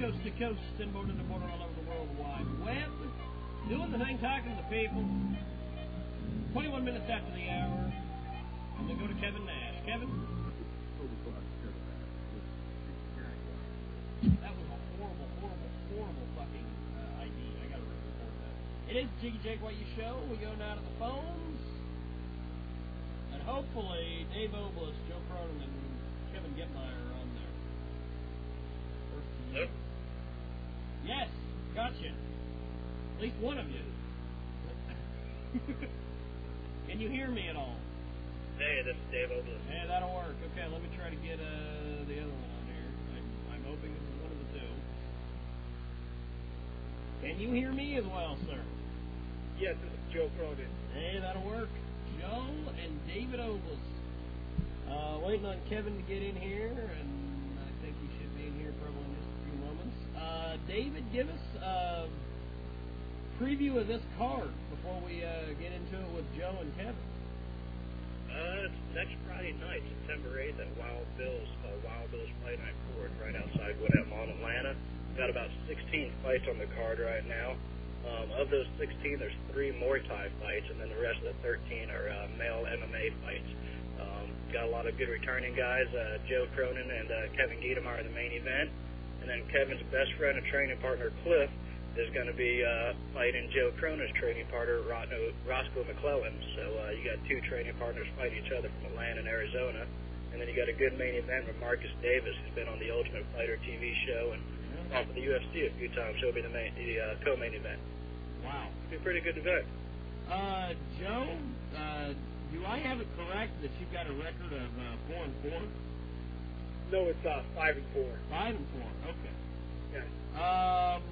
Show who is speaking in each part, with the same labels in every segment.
Speaker 1: Coast to coast and border to border all over the World Wide Web. Doing the thing, talking to the people. 21 minutes after the hour. And we go to Kevin Nash. Kevin? That was a horrible, horrible, horrible fucking uh, ID. I gotta report that. It is Jiggy Jaguar show. We go now to the phones. And hopefully Dave Oblis, Joe Cronin, and Kevin Getmeyer are on there. To you. Yes, gotcha. At least one of you. Can you hear me at all?
Speaker 2: Hey, this is Dave Oblis.
Speaker 1: Yeah, that'll work. Okay, let me try to get uh, the other one on here. I'm, I'm hoping this is one of the two. Can you hear me as well, sir?
Speaker 2: Yes, this is Joe Cronin.
Speaker 1: Hey, that'll work. Joe and David Oblis. Uh, waiting on Kevin to get in here, and Uh, David, give us a preview of this card before we uh, get into it with Joe and Kevin.
Speaker 2: Uh, next Friday night, September 8th at Wild Bill's, uh, Wild Bill's Fight Night Court right outside Gwinnett Mall Atlanta. Got about 16 fights on the card right now. Um, of those 16, there's three Muay Thai fights, and then the rest of the 13 are uh, male MMA fights. Um, got a lot of good returning guys. Uh, Joe Cronin and uh, Kevin Giedemeyer are the main event. And then Kevin's best friend and training partner, Cliff, is going to be uh, fighting Joe Cronin's training partner, Roscoe McClellan. So uh, you got two training partners fighting each other from Atlanta and Arizona. And then you got a good main event with Marcus Davis, who's been on the Ultimate Fighter TV show and off of the UFC a few times. He'll be the, main, the uh, co-main event.
Speaker 1: Wow.
Speaker 2: It'll be a pretty good event.
Speaker 1: Uh, Joe, uh, do I have it correct that you've got a record of uh, four and four?
Speaker 2: No, it's uh, five and four.
Speaker 1: Five and four. Okay.
Speaker 2: Yeah.
Speaker 1: Um,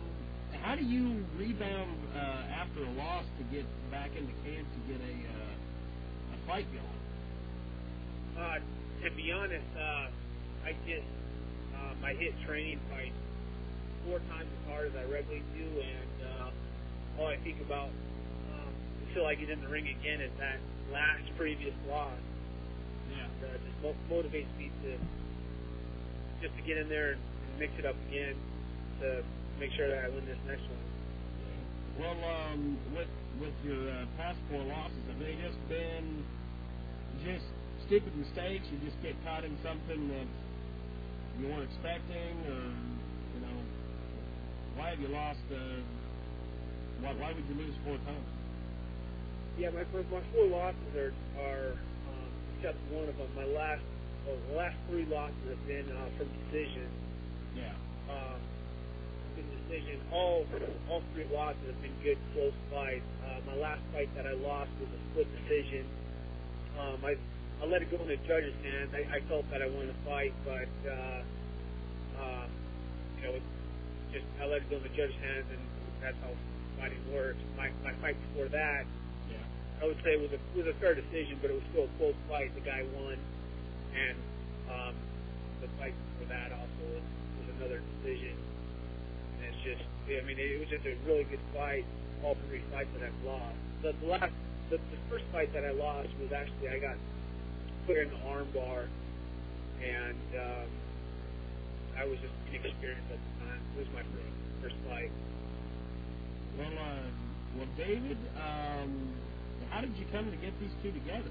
Speaker 1: how do you rebound uh, after a loss to get back into camp to get a uh, a fight going?
Speaker 2: Uh, to be honest, uh, I just um, I hit training fights four times as hard as I regularly do, and uh, all I think about um, until I get in the ring again is that last previous loss.
Speaker 1: Yeah.
Speaker 2: Uh, just mo- motivates me to just to get in there and mix it up again to make sure that I win this next one.
Speaker 1: Well, um, with with your uh, past four losses, have they just been just stupid mistakes? You just get caught in something that you weren't expecting, or you know, why have you lost? Uh, why why would you lose four times?
Speaker 2: Yeah, my my four losses are are um, except one of them. My last the last three losses have been uh, from decision.
Speaker 1: Yeah.
Speaker 2: Um, been decision. All all three losses have been good close fights. Uh, my last fight that I lost was a split decision. Um, I I let it go in the judge's hands. I, I felt that I won the fight, but uh, uh, you know, it just I let it go in the judge's hands, and that's how fighting works. My my fight before that.
Speaker 1: Yeah.
Speaker 2: I would say it was a it was a fair decision, but it was still a close fight. The guy won, and um, the fight before that also was, was another decision. And it's just, I mean, it was just a really good fight. All three fights that I've lost. The, the last, the, the first fight that I lost was actually I got put in an arm bar, and um, I was just inexperienced at the time. It was my first first fight.
Speaker 1: Well, uh, well, David, um, how did you come to get these two together?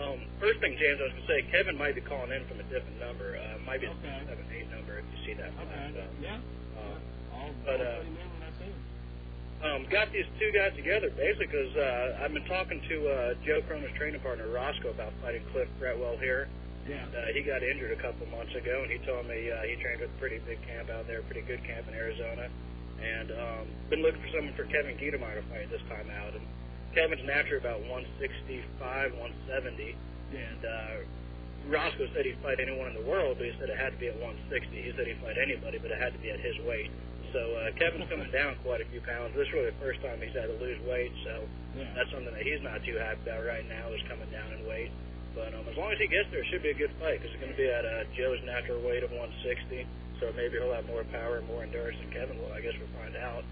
Speaker 2: Um, first thing, James, I was going to say, Kevin might be calling in from a different number. Uh, might be a
Speaker 1: Okay.
Speaker 2: 778 number if you see that.
Speaker 1: Okay. Yeah.
Speaker 2: Um,
Speaker 1: I'll,
Speaker 2: But,
Speaker 1: I'll
Speaker 2: uh,
Speaker 1: put him in when I see him.
Speaker 2: um, got these two guys together basically because uh, I've been talking to uh, Joe Cronin's training partner Roscoe about fighting Cliff Bretwell here.
Speaker 1: Yeah.
Speaker 2: Uh, he got injured a couple months ago, and he told me uh, he trained with a pretty big camp out there, pretty good camp in Arizona, and um, been looking for someone for Kevin Giedemeyer to fight this time out. And Kevin's naturally about 165, 170,
Speaker 1: Yeah.
Speaker 2: and uh, Roscoe said he'd fight anyone in the world, but he said it had to be at 160. He said he'd fight anybody, but it had to be at his weight. So uh, Kevin's coming down quite a few pounds. This is really the first time he's had to lose weight, so
Speaker 1: Yeah.
Speaker 2: that's something that he's not too happy about right now is coming down in weight. But um, as long as he gets there, it should be a good fight because it's going to be at uh, Joe's natural weight of 160. So maybe he'll have more power and more endurance than Kevin will. I guess we'll find out.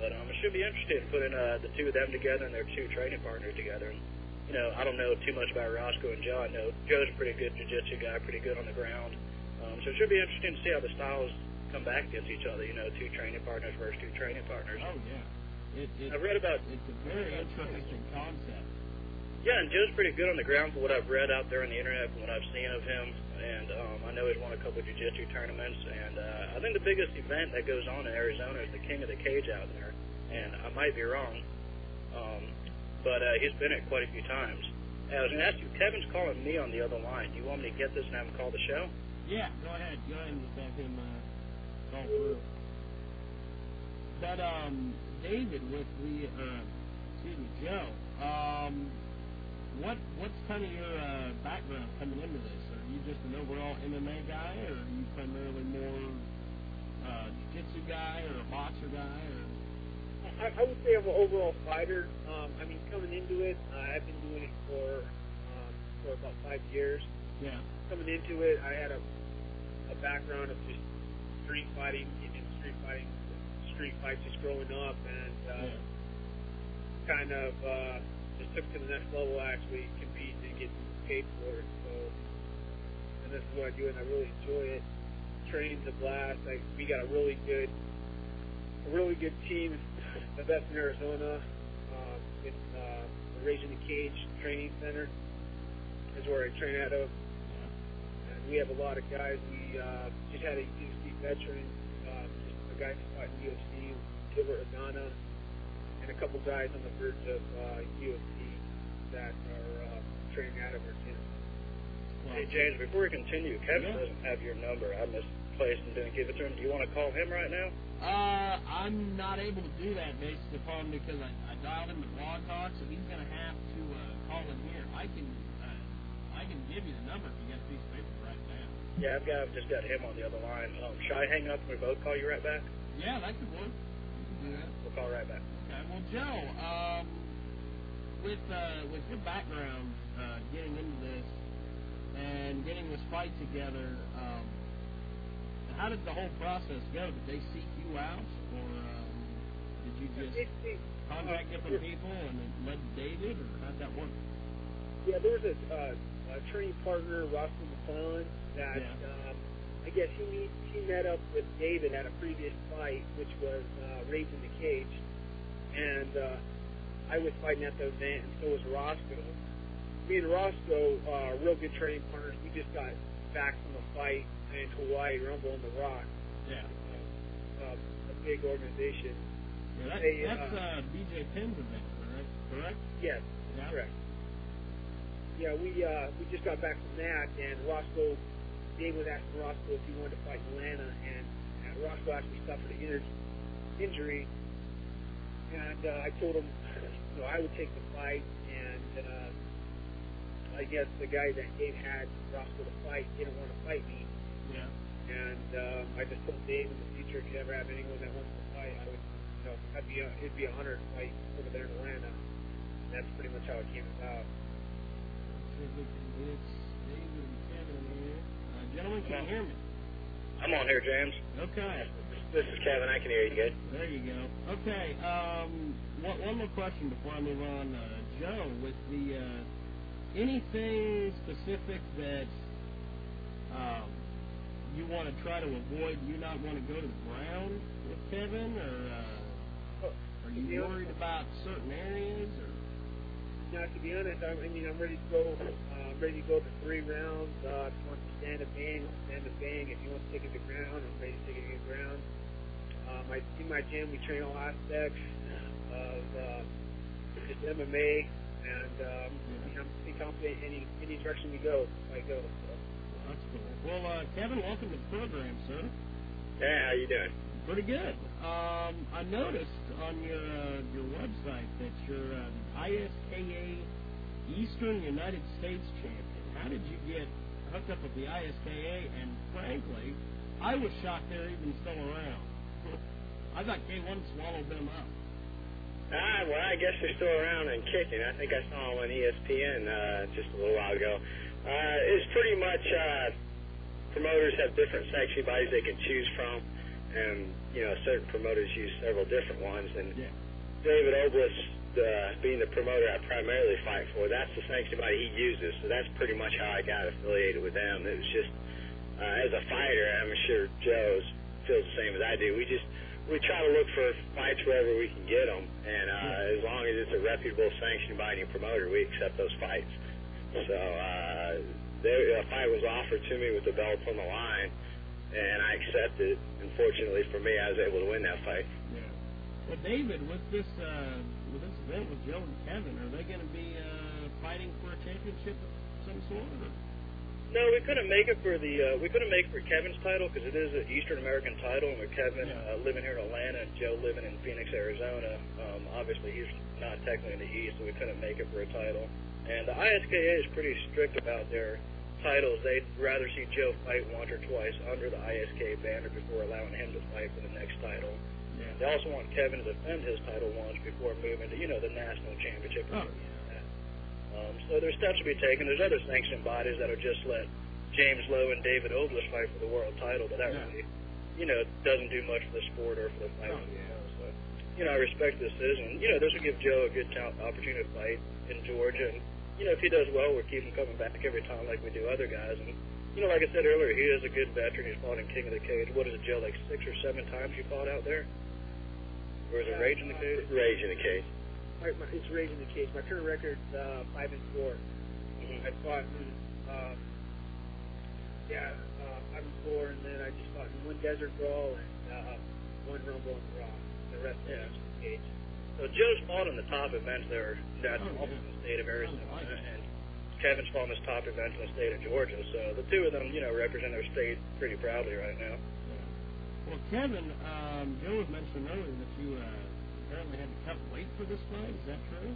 Speaker 2: But um, it should be interesting putting uh, the two of them together and their two training partners together. And you know, I don't know too much about Roscoe and Joe. I know Joe's a pretty good jiu-jitsu guy, pretty good on the ground. Um, so it should be interesting to see how the styles come back against each other. You know, two training partners versus two training partners.
Speaker 1: Oh yeah. It, it,
Speaker 2: I've read about
Speaker 1: it's a very interesting concept.
Speaker 2: Yeah, and Joe's pretty good on the ground for what I've read out there on the internet, from what I've seen of him. And um, I know he's won a couple of jiu-jitsu tournaments. And uh, I think the biggest event that goes on in Arizona is the King of the Cage out there. And I might be wrong, um, but uh, he's been it quite a few times. And I was going to ask you, Kevin's calling me on the other line. Do you want me to get this and have him call the show?
Speaker 1: Yeah, go ahead. Go ahead and have him uh, call through. But um, David with the uh, excuse me, Joe. Um, what what's kind of your uh, background coming into this? Are you just an overall MMA guy, or are you primarily more uh, jiu-jitsu guy, or a boxer guy, or
Speaker 3: I, I would say I'm an overall fighter. Um, I mean, coming into it, uh, I've been doing it for um, for about five years.
Speaker 1: yeah,
Speaker 3: Coming into it, I had a a background of just street fighting, getting street fighting, street fights just growing up, and uh,
Speaker 1: yeah,
Speaker 3: kind of uh, just took to the next level. Actually, compete and get paid for it. So, and this is what I do, and I really enjoy it. Training's a blast. Like we got a really good, a really good team. The best in Arizona. Um, it's uh, the Rage in the Cage Training Center is where I train out of. And we have a lot of guys. We uh, just had a UFC veteran, uh, a guy who's fighting UFC, Gilbert Aldana, and a couple guys on the verge of uh, UFC that are uh, training out of our gym.
Speaker 2: Hey, James, before we continue, Kevin
Speaker 1: Yeah.
Speaker 2: doesn't have your number. I misplaced and didn't give it to him. Do you want to call him right now?
Speaker 1: Uh, I'm not able to do that based upon because I, I dialed him to Blog Talk, so he's going to have to uh, call in here. I can uh, I can give you the number if you got a piece of paper right now.
Speaker 2: Yeah, I've got I've just got him on the other line. Um, should I hang up and we both call you right back?
Speaker 1: Yeah, that could work. You can do that.
Speaker 2: We'll call right back.
Speaker 1: Well, Joe, um, with uh, with your background uh, getting into this and getting this fight together, um, how did the whole process go? Did they seek you out, or um, did you just
Speaker 3: Basically,
Speaker 1: contact
Speaker 3: uh,
Speaker 1: different people and it led to David, or how'd that work?
Speaker 3: Yeah, there was a, uh, a training partner, Roscoe McClellan, that
Speaker 1: Yeah.
Speaker 3: um, I guess he meet, he met up with David at a previous fight, which was uh, Rage in the Cage, and uh, I was fighting at the event, and so was Roscoe. Me and Roscoe uh, real good training partners. We just got back from a fight in Hawaii, Rumble on the Rock,
Speaker 1: Yeah.
Speaker 3: uh, a big organization.
Speaker 1: Yeah, that,
Speaker 3: Hey,
Speaker 1: that's
Speaker 3: uh,
Speaker 1: uh, BJ Penn's event, correct? Correct?
Speaker 3: Yes,
Speaker 1: Yeah.
Speaker 3: Correct. Yeah, we uh, we just got back from that, and Roscoe, Dave was asking Roscoe if he wanted to fight Atlanta, and, and Roscoe actually suffered an injury, injury, and uh, I told him, you know, I would take the fight, and uh, I guess the guy that Dave had Roscoe to the fight didn't want to fight me,
Speaker 1: Yeah.
Speaker 3: and um, I just told Dave in the future if you ever have anyone that wants to fight, I would, you know, I'd be a, it'd be a honor to fight over there in Atlanta. And that's pretty much how it came about.
Speaker 1: It's David and Kevin here. Uh, gentlemen, can you hear me?
Speaker 2: I'm on here, James.
Speaker 1: Okay.
Speaker 2: This is Kevin. I can hear you good.
Speaker 1: There you go. Okay. Um, one, one more question before I move on. Uh, Joe, with the uh, anything specific that um, you want to try to avoid? You not want to go to the ground with Kevin, or uh, are you worried about certain areas? Or
Speaker 3: Now, to be honest, I, I mean, I'm ready to go. Uh, I'm ready to go to three rounds. Uh, if you want to stand a bang, stand a bang. If you want to take it to ground, I'm ready to take it to ground. Um, I, in my gym, we train all aspects of uh, just MMA, and um, I mean, I'm pretty confident any any direction we go, I go. So.
Speaker 1: that's cool. Well, uh, Kevin, welcome to the program, sir.
Speaker 2: Hey, how you doing?
Speaker 1: Pretty good. Um, I noticed on your uh, your website that you're uh, ISKA Eastern United States champion. How did you get hooked up with the ISKA, and frankly, I was shocked they're even still around. I thought K1 swallowed them up.
Speaker 4: Ah, well, I guess they're still around and kicking. I think I saw them on ESPN uh, just a little while ago. Uh, it's pretty much uh, promoters have different sanctioning bodies they can choose from, and you know certain promoters use several different ones. And
Speaker 1: Yeah.
Speaker 4: David Oblis, uh, being the promoter I primarily fight for, that's the sanctioning body he uses. So that's pretty much how I got affiliated with them. It was just uh, as a fighter, I'm sure Joe's feels the same as I do. We just we try to look for fights wherever we can get them, and uh, as long as it's a reputable sanctioning body and promoter, we accept those fights. So uh, there, a fight was offered to me with the belt on the line, and I accepted. Unfortunately for me, I was able to win that fight.
Speaker 1: Yeah. Well, David, with this uh, with this event with Joe and Kevin, are they going to be uh, fighting for a championship of some sort? Or?
Speaker 2: No, we couldn't make it for the uh, we couldn't make it for Kevin's title because it is an Eastern American title, and with Kevin
Speaker 1: Yeah.
Speaker 2: uh, living here in Atlanta and Joe living in Phoenix, Arizona, um, obviously he's not technically in the East, so we couldn't make it for a title. And the ISKA is pretty strict about their titles. They'd rather see Joe fight once or twice under the ISKA banner before allowing him to fight for the next title. They also want Kevin to defend his title once before moving to, you know, the national championship.
Speaker 1: Oh,
Speaker 2: Um, so there's steps to be taken. There's other sanctioning bodies that'll just let James Lowe and David Oblis fight for the world title, but that
Speaker 1: Yeah.
Speaker 2: really, you know, doesn't do much for the sport or for the fight.
Speaker 1: Oh, yeah.
Speaker 2: So, you know, I respect the decision. You know, this will give Joe a good chance, opportunity to fight in Georgia, and you know, if he does well, we'll keep him coming back every time like we do other guys. And you know, like I said earlier, he is a good veteran. He's fought in King of the Cage. What is it, Joe? Like six or seven times you fought out there, or is it Rage in the Cage?
Speaker 4: Rage in the cage.
Speaker 3: My, my, it's raising the case. My current record's uh, five and 4 I fought in, um, yeah, uh, five and four, and then I just fought in one desert brawl and uh, one rumble and raw. The rest
Speaker 2: Yeah.
Speaker 3: was in the cage.
Speaker 2: So Joe's fought in the top events there. That's
Speaker 1: Oh,
Speaker 2: all
Speaker 1: yeah.
Speaker 2: in the state of Arizona,
Speaker 1: Oh, nice.
Speaker 2: and Kevin's fought in his top events in the state of Georgia. So the two of them, you know, represent their state pretty proudly right now.
Speaker 1: Well, Kevin, um, Joe was mentioning earlier that you uh, apparently had to cut weight for this fight. Is that true?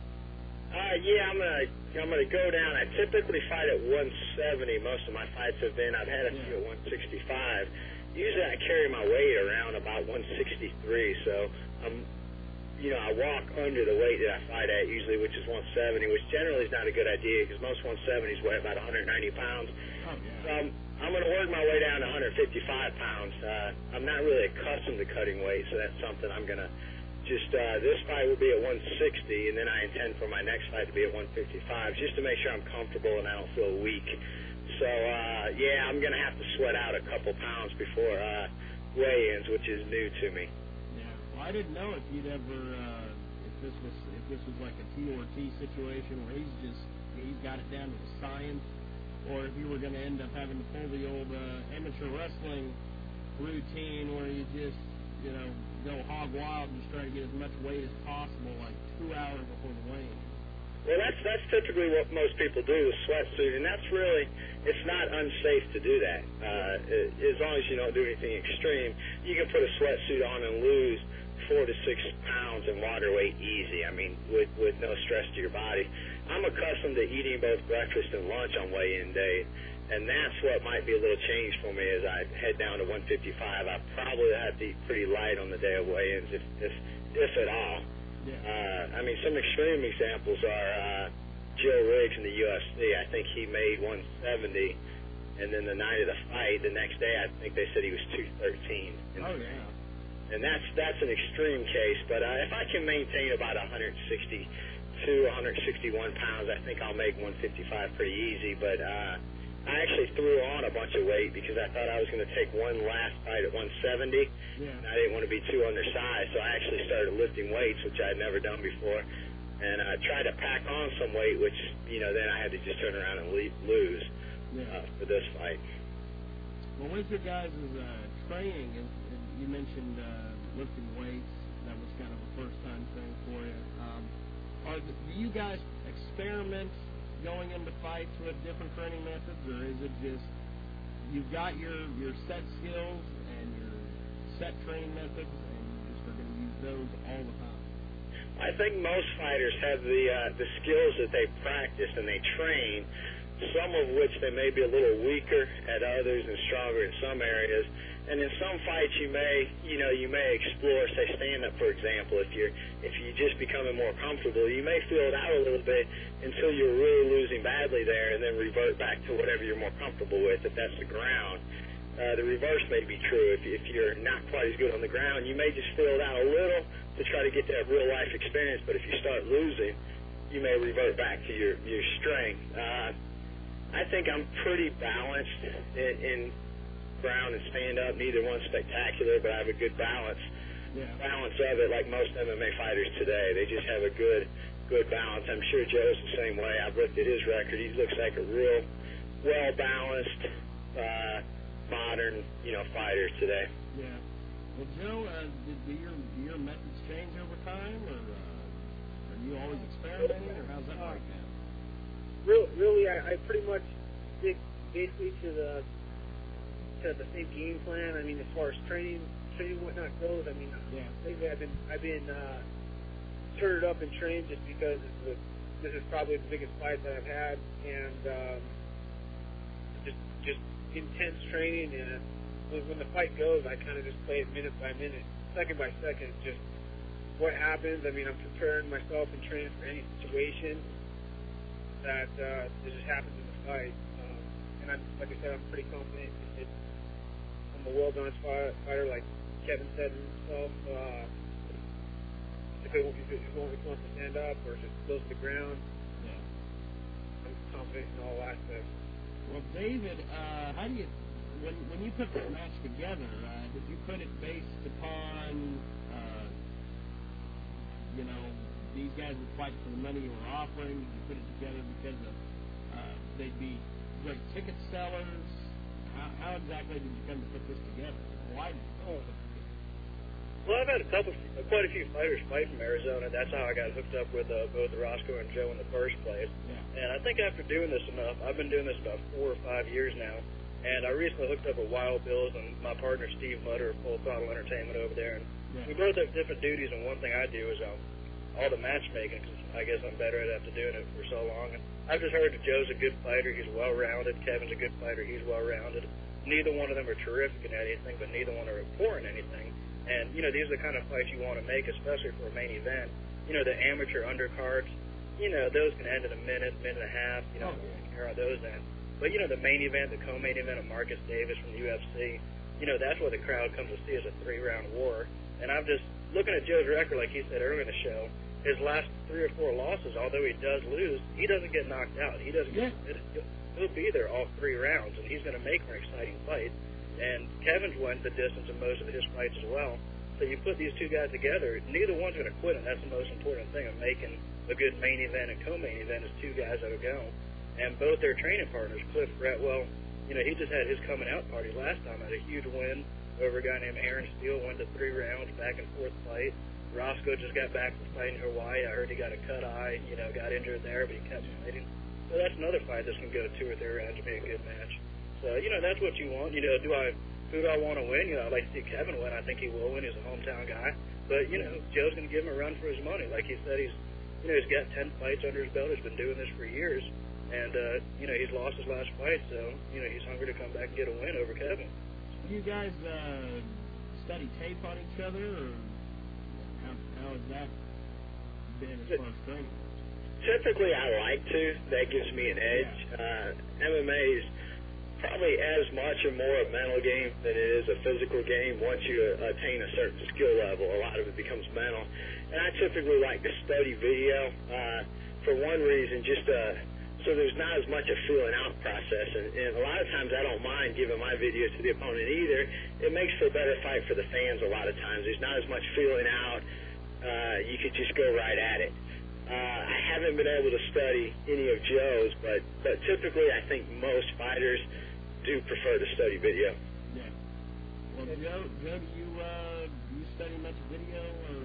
Speaker 4: Uh, yeah, I'm gonna I'm gonna go down. I typically fight at 170. Most of my fights have been. I've had a few at 165. Usually, I carry my weight around about 163. So I'm, you know, I walk under the weight that I fight at usually, which is 170, which generally is not a good idea because most 170s weigh about 190 pounds.
Speaker 1: Oh, yeah.
Speaker 4: So I'm, I'm going to work my way down to 155 pounds. Uh, I'm not really accustomed to cutting weight, so that's something I'm going to just, uh, this fight will be at 160, and then I intend for my next fight to be at 155, just to make sure I'm comfortable and I don't feel weak. So, uh, yeah, I'm going to have to sweat out a couple pounds before uh, weigh-ins, which is new to me.
Speaker 1: I didn't know if you'd ever, uh, if this was, if this was like a T or T situation where he's just, he's got it down to a science, or if you were going to end up having to pull the old uh, amateur wrestling routine where you just, you know, go hog wild and just try to get as much weight as possible, like two hours before the weigh-in.
Speaker 4: Well, that's that's typically what most people do with sweatsuit, and that's really it's not unsafe to do that. Uh, as long as you don't do anything extreme, you can put a sweatsuit on and lose four to six pounds in water weight easy. I mean, with with no stress to your body. I'm accustomed to eating both breakfast and lunch on weigh-in day, and that's what might be a little change for me as I head down to 155. I probably have to eat pretty light on the day of weigh-ins, if if if at all.
Speaker 1: Yeah.
Speaker 4: Uh, I mean, some extreme examples are uh, Joe Riggs in the UFC. I think he made 170, and then the night of the fight, the next day, I think they said he was 213.
Speaker 1: Oh, yeah.
Speaker 4: And that's that's an extreme case. But uh, if I can maintain about 162, 161 pounds, I think I'll make 155 pretty easy. But uh, I actually threw on a bunch of weight because I thought I was going to take one last fight at 170.
Speaker 1: Yeah.
Speaker 4: And I didn't want to be too undersized, so I actually started lifting weights, which I had never done before. And I tried to pack on some weight, which, you know, then I had to just turn around and le- lose
Speaker 1: Yeah.
Speaker 4: uh, for this fight.
Speaker 1: Well, with your guys' uh, training, and you mentioned uh, lifting weights, that was kind of a first-time thing for you. Um, are the, do you guys experiment going into fights with different training methods, or is it just you've got your, your set skills and your set training methods, and you just are going to use those all the time?
Speaker 4: I think most fighters have the uh, the skills that they practice and they train some of which they may be a little weaker at others and stronger in some areas. And in some fights, you may, you know, you may explore, say, stand up, for example. If you're, if you're just becoming more comfortable, you may feel it out a little bit until you're really losing badly there, and then revert back to whatever you're more comfortable with. If that's the ground, uh, the reverse may be true. If, if you're not quite as good on the ground, you may just feel it out a little to try to get that real life experience. But if you start losing, you may revert back to your your strength. Uh, I think I'm pretty balanced in, in ground and stand up. Neither one's spectacular, but I have a good balance.
Speaker 1: Yeah.
Speaker 4: Balance of it, like most MMA fighters today, they just have a good, good balance. I'm sure Joe's the same way. I've looked at his record. He looks like a real, well balanced, uh, modern, you know, fighter today.
Speaker 1: Yeah. Well, Joe, uh, did, do your do your methods change over time, or uh, are you always experimenting, or how's that right
Speaker 3: Really, I, I pretty much stick basically to the to the same game plan. I mean, as far as training, training and whatnot goes, I mean,
Speaker 1: Yeah.
Speaker 3: lately I've been I've been uh, turned up and trained just because this is, this is probably the biggest fight that I've had, and um, just just intense training. And when, when the fight goes, I kind of just play it minute by minute, second by second, just what happens. I mean, I'm preparing myself and training for any situation that uh, that just happens in the fight. Um, and I'm like I said, I'm pretty confident. It, I'm a fi- fighter, like Kevin said himself. Uh, if it, if it, if it wants to stand up or just goes to the ground,
Speaker 1: Yeah.
Speaker 3: I'm confident in all aspects.
Speaker 1: Well, David, uh, how do you when when you put this match together? Uh, did you put it based upon uh, you know these guys would fight for the money you were offering? You put it together because of uh, they'd be great ticket sellers? How, how exactly did you come to put this together? Why did you put it together?
Speaker 2: Well, I've had a couple, quite a few fighters fight from Arizona. That's how I got hooked up with uh, both Roscoe and Joe in the first place.
Speaker 1: Yeah.
Speaker 2: And I think after doing this enough, I've been doing this about four or five years now. And I recently hooked up with Wild Bills and my partner Steve Mutter of Full Throttle Entertainment over there. And we both have different duties. And one thing I do is um, all the matchmaking because I guess I'm better at after doing it for so long. And I've just heard that Joe's a good fighter. He's well-rounded. Kevin's a good fighter. He's well-rounded. Neither one of them are terrific in anything, but neither one are poor in anything. And, you know, these are the kind of fights you want to make, especially for a main event. You know, the amateur undercards, you know, those can end in a minute, minute and a half. You know, care how those end. But, you know, the main event, the co-main event of Marcus Davis from the UFC, you know, that's what the crowd comes to see as a three-round war. And I'm just looking at Joe's record, like he said earlier in the show, his last three or four losses, although he does lose, he doesn't get knocked out. He doesn't get submitted. He'll, be there all three rounds, and he's going to make for an exciting fight. And Kevin's went the distance in most of his fights as well. So you put these two guys together, neither one's going to quit, and that's the most important thing of making a good main event and co-main event is two guys that'll go. And both their training partners, Cliff Bretwell, you know, he just had his coming out party last time, had a huge win over a guy named Aaron Steele, went to three rounds, back and forth fight. Roscoe just got back from fighting in Hawaii. I heard he got a cut eye, you know, got injured there, but he kept fighting. So that's another fight that's going to go two or three rounds and be a good match. So, you know, that's what you want. You know, do I, who do I want to win? You know, I'd like to see Kevin win. I think he will win. He's a hometown guy. But, you know, Joe's going to give him a run for his money. Like he said, he's, you know, he's got 10 fights under his belt. He's been doing this for years. And, uh, you know, he's lost his last fight, so, you know, he's hungry to come back and get a win over Kevin.
Speaker 1: You guys uh, study tape on each other, or how, how that been as far as training?
Speaker 4: Typically, I like to. That gives me an edge. Uh, MMA is probably as much or more a mental game than it is a physical game. Once you uh, attain a certain skill level, a lot of it becomes mental. And I typically like to study video uh, for one reason, just uh, so there's not as much a feeling out process. And, and a lot of times I don't mind giving my video to the opponent either. It makes for a better fight for the fans a lot of times. There's not as much feeling out. Uh, you could just go right at it. Uh, I haven't been able to study any of Joe's, but, but typically I think most fighters do prefer to study video.
Speaker 1: Yeah. Well, Joe, Joe, do you uh, do you study much video, or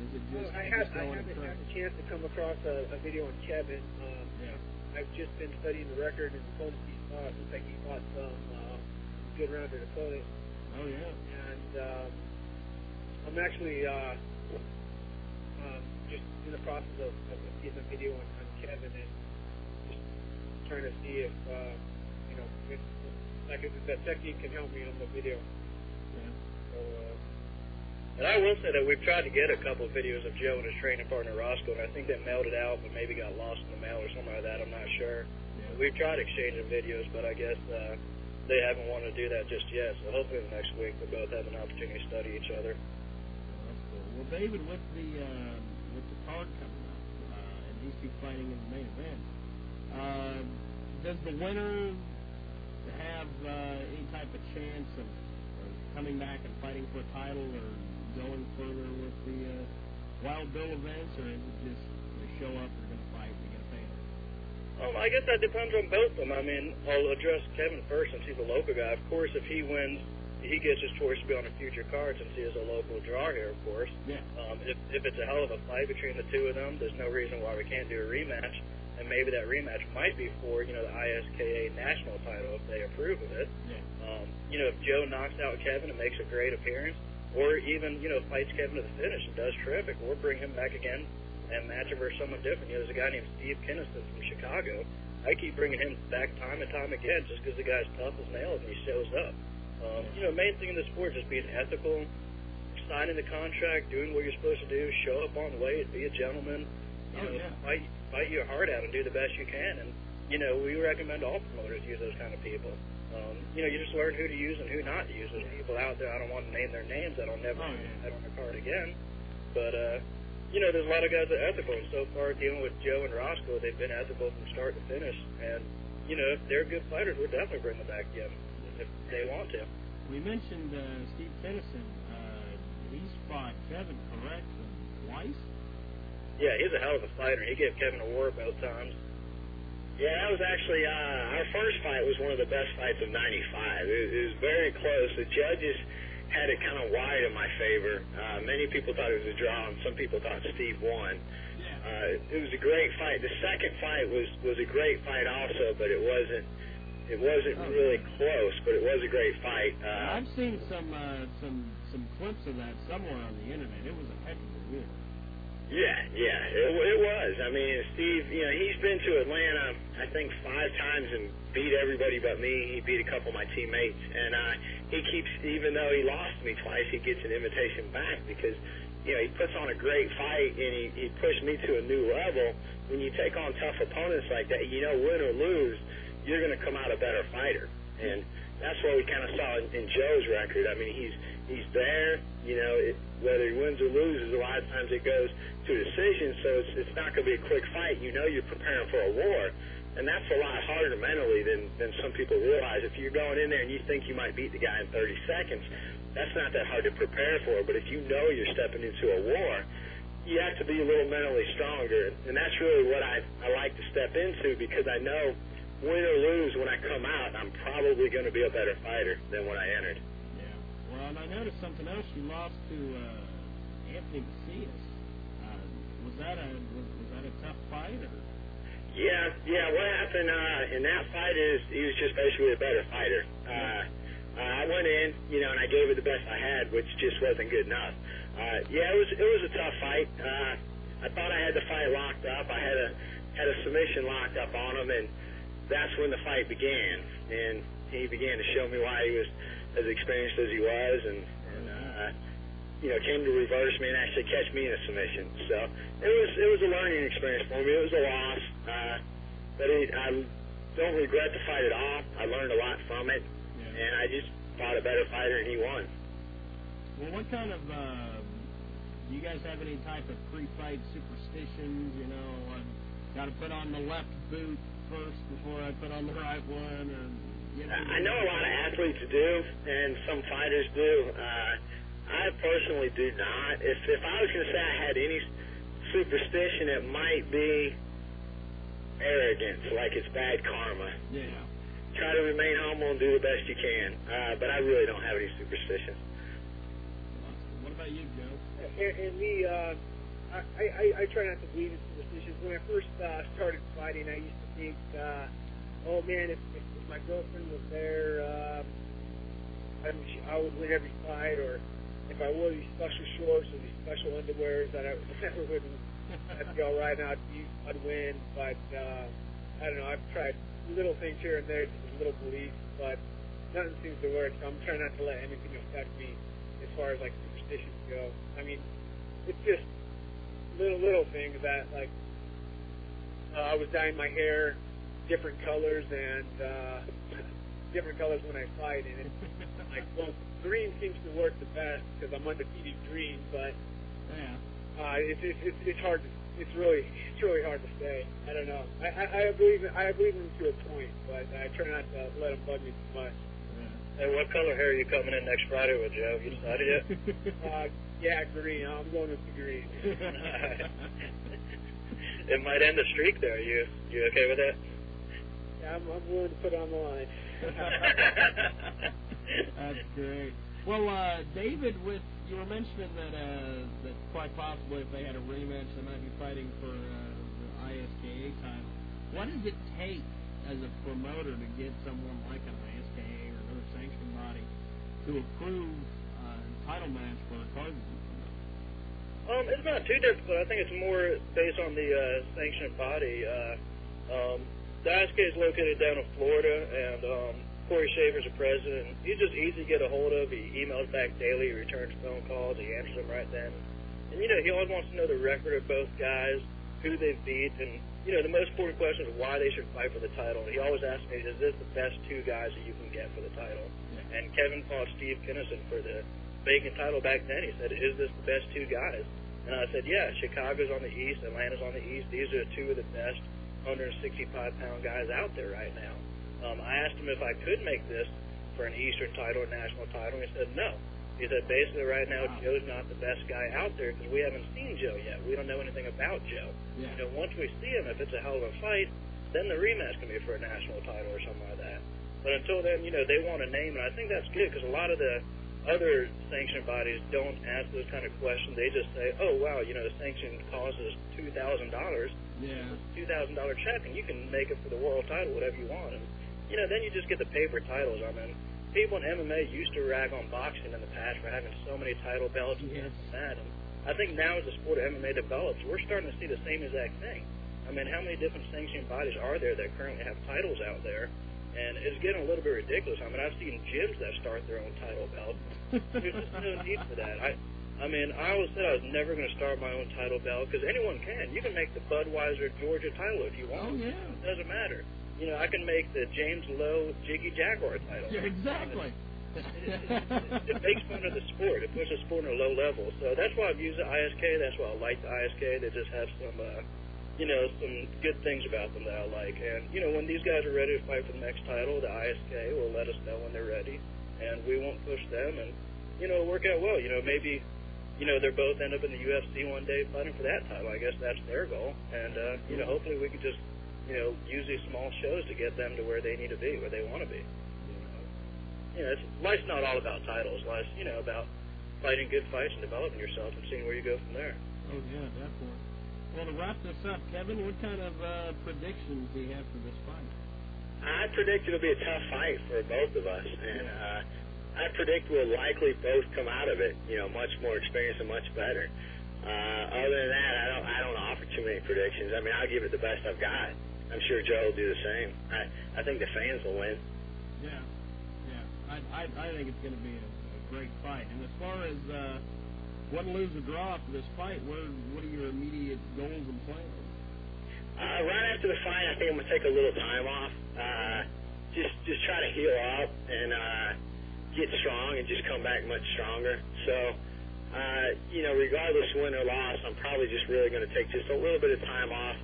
Speaker 1: is it
Speaker 3: Well,
Speaker 1: just
Speaker 3: I,
Speaker 1: just
Speaker 3: have, I haven't had
Speaker 1: training?
Speaker 3: a chance to come across a, a video on Kevin. Um,
Speaker 1: Yeah.
Speaker 3: I've just been studying the record and the opponents he fought. Looks like he fought some uh, good rounded opponents.
Speaker 1: Oh yeah.
Speaker 3: And um, I'm actually uh, um, just in the process of, of getting a video on, on Kevin and just trying to see if uh, you know if, like if that technique can help me on the video.
Speaker 1: Yeah.
Speaker 3: So uh,
Speaker 2: And I will say that we've tried to get a couple of videos of Joe and his training partner Roscoe, and I think they mailed it out, but maybe got lost in the mail or something like that. I'm not sure.
Speaker 1: Yeah.
Speaker 2: We've tried exchanging videos, but I guess uh, they haven't wanted to do that just yet. So hopefully the next week we'll both have an opportunity to study each other.
Speaker 1: Well, David, with the uh, with the card coming up uh, and these two fighting in the main event, uh, does the winner have uh, any type of chance of, of coming back and fighting for a title or going further with the uh, Wild Bill events, or is it just they show up, they're going to fight, going to pay them?
Speaker 2: Um, I guess that depends on both of them. I mean, I'll address Kevin first since he's a local guy. Of course, if he wins, he gets his choice to be on a future card since he is a local draw here, of course.
Speaker 1: Yeah.
Speaker 2: Um, if, if it's a hell of a fight between the two of them, there's no reason why we can't do a rematch. And maybe that rematch might be for, you know, the ISKA national title if they approve of it.
Speaker 1: Yeah.
Speaker 2: Um, you know, if Joe knocks out Kevin and makes a great appearance, or even, you know, fights Kevin to the finish and does terrific, or bring him back again and match him versus someone different. You know, there's a guy named Steve Kinniston from Chicago. I keep bringing him back time and time again just because the guy's tough as nails and he shows up. Um, you know, main thing in the sport is just being ethical, signing the contract, doing what you're supposed to do, show up on weight, be a gentleman, you
Speaker 1: Oh,
Speaker 2: know,
Speaker 1: yeah.
Speaker 2: fight fight your heart out and do the best you can. And you know, we recommend all promoters use those kind of people. Um, you know, you just learn who to use and who not to use. There's people out there I don't want to name their names. I don't never
Speaker 1: Oh, yeah.
Speaker 2: on the card again. But uh, you know, there's a lot of guys that are ethical. And so far, dealing with Joe and Roscoe, they've been ethical from start to finish. And you know, if they're good fighters, we'll definitely bring them back again if they want to.
Speaker 1: We mentioned uh, Steve Tennyson. Uh, he's fought Kevin, correct? Twice?
Speaker 2: Yeah, he's a hell of a fighter. He gave Kevin a war both times.
Speaker 4: Yeah, that was actually uh, our first fight was one of the best fights of '95. It, it was very close. The judges had it kind of wide in my favor. Uh, many people thought it was a draw, and some people thought Steve won. Uh, it was a great fight. The second fight was was a great fight also, but it wasn't it wasn't
Speaker 1: Oh.
Speaker 4: really close, but it was a great fight. Uh,
Speaker 1: I've seen some uh, some some clips of that somewhere on the internet. It was a heck of a win.
Speaker 4: Yeah, yeah, it, it was. I mean, Steve, you know, he's been to Atlanta, I think, five times and beat everybody but me. He beat a couple of my teammates, and uh, he keeps, even though he lost me twice, he gets an invitation back because, you know, he puts on a great fight and he, he pushed me to a new level. When you take on tough opponents like that, you know, win or lose, you're going to come out a better fighter, and that's what we kind of saw in, in Joe's record. I mean, he's he's there. You know, it, whether he wins or loses, a lot of times it goes to a decision. So it's it's not going to be a quick fight. You know, you're preparing for a war, and that's a lot harder mentally than than some people realize. If you're going in there and you think you might beat the guy in 30 seconds, that's not that hard to prepare for. But if you know you're stepping into a war, you have to be a little mentally stronger, and that's really what I I like to step into because I know win or lose when I come out, I'm probably going to be a better fighter than when I entered.
Speaker 1: Yeah. Well, and I noticed something else. You lost to uh, Anthony Macias. Uh, was that a was, was that a tough fight? Or?
Speaker 4: Yeah, yeah. What happened uh, in that fight is he was just basically a better fighter. Uh, uh, I went in, you know, and I gave it the best I had, which just wasn't good enough. Uh, yeah, it was it was a tough fight. Uh, I thought I had the fight locked up. I had a had a submission locked up on him, and that's when the fight began. And he began to show me why he was as experienced as he was, and, and uh, you know, came to reverse me and actually catch me in a submission. So it was it was a learning experience for me. It was a loss, uh, but it, I don't regret the fight at all. I learned a lot from it, and I just fought a better fighter, and he won.
Speaker 1: Well, what kind of uh, do you guys have any type of pre-fight superstitions? You know, got to put on the left boot first before I put on the right one, or you know.
Speaker 4: I know a lot of athletes do, and some fighters do. Uh, I personally do not. If if I was going to say I had any superstition, it might be arrogance, like it's bad karma.
Speaker 1: Yeah.
Speaker 4: Try to remain humble and do the best you can. Uh, but I really don't have any superstitions.
Speaker 1: What about you, Joe?
Speaker 3: And, and me, uh, I, I, I try not to believe in superstitions. When I first uh, started fighting, I used to think, uh, oh man, if, if, if my girlfriend was there, um, I, would, I would win every fight. Or if I wore these special shorts or these special underwears, that I never would. I'd be all right. and I'd, be, I'd win. But uh, I don't know. I've tried little things here and there, just little beliefs, but nothing seems to work. So I'm trying not to let anything affect me as far as like superstitions go. I mean, it's just little little things that like uh, I was dyeing my hair different colors and uh, different colors when I fight, and it's like well, green seems to work the best because I'm undefeated green, but
Speaker 1: Yeah.
Speaker 3: uh, it's, it's it's it's hard. To, it's really it's really hard to say. I don't know. I I, I believe I believe them to a point, but I try not to let them bug me too much.
Speaker 2: Hey, what color hair are you coming in next Friday with, Joe? You decided yet?
Speaker 3: Uh, yeah, green. I'm going with the green.
Speaker 2: it might end the streak there. You you okay with that?
Speaker 3: yeah, I'm, I'm willing to put it on the line.
Speaker 1: That's great. Well, uh, David, with you were mentioning that uh, that quite possibly if they had a rematch, they might be fighting for uh, the ISKA title. What does it take as a promoter to get someone like an to approve uh, title for a Tarzan?
Speaker 2: Um, it's not too difficult. I think it's more based on the uh, sanctioned body. Uh, um, the ISK is located down in Florida, and um, Cory Schafer's the president. He's just easy to get a hold of. He emails back daily. He returns phone calls. He answers them right then. And, you know, he always wants to know the record of both guys, who they've beat, and, you know, the most important question is why they should fight for the title. He always asks me, is this the best two guys that you can get for the title? And Kevin fought Steve Kinnison for the vacant title back then. He said, is this the best two guys? And I said, yeah, Chicago's on the east, Atlanta's on the east. These are two of the best 165-pound guys out there right now. Um, I asked him if I could make this for an Eastern title or national title, and he said no. He said basically right now Joe's not the best guy out there because we haven't seen Joe yet. We don't know anything about Joe.
Speaker 1: Yeah.
Speaker 2: You know, once we see him, if it's a hell of a fight, then the rematch can be for a national title or something like that. But until then, you know, they want a name, and I think that's good because a lot of the other sanction bodies don't ask those kind of questions. They just say, "Oh, wow, you know, the sanction costs us two thousand dollars,
Speaker 1: Yeah.
Speaker 2: two thousand dollar check, and you can make it for the world title, whatever you want." And you know, then you just get the paper titles. I mean, people in MMA used to rag on boxing in the past for having so many title belts and
Speaker 1: Yes.
Speaker 2: this and that. And I think now as the sport of MMA develops, we're starting to see the same exact thing. I mean, how many different sanctioning bodies are there that currently have titles out there? And it's getting a little bit ridiculous. I mean, I've seen gyms that start their own title belt. There's just no need for that. I, I mean, I always said I was never going to start my own title belt because anyone can. You can make the Budweiser Georgia title if you want.
Speaker 1: Oh yeah.
Speaker 2: It doesn't matter. You know, I can make the James Lowe Jiggy Jaguar title.
Speaker 1: Yeah, exactly.
Speaker 2: it makes fun of the sport. It puts the sport on a low level. So that's why I've used the ISK. That's why I like the ISK. They just have some, uh, you know, some good things about them that I like. And you know, when these guys are ready to fight for the next title, the ISK will let us know when they're ready, and we won't push them. And you know, it'll work out well. You know, maybe. You know, they're both end up in the UFC one day fighting for that title. I guess that's their goal. And, uh, you know, hopefully we could just, you know, use these small shows to get them to where they need to be, where they want to be you know, it's, life's not all about titles. Life's, you know, about fighting good fights and developing yourself and seeing where you go from there.
Speaker 1: Oh yeah, definitely. Well, to wrap this up, Kevin, what kind of uh, predictions do you have for this fight?
Speaker 4: I predict it'll be a tough fight for both of us, and uh, I predict we'll likely both come out of it, you know, much more experienced and much better. Uh, other than that, I don't, I don't offer too many predictions. I mean, I'll give it the best I've got. I'm sure Joe will do the same. I, I think the fans will win.
Speaker 1: Yeah, yeah. I I, I think it's going to be a, a great fight. And as far as uh, win, lose, or draw after this fight, what are, what are your immediate goals and plans?
Speaker 4: Uh, right after the fight, I think I'm gonna take a little time off. Uh, just just try to heal up and uh, get strong and just come back much stronger. So, uh, you know, regardless win or loss, I'm probably just really gonna take just a little bit of time off.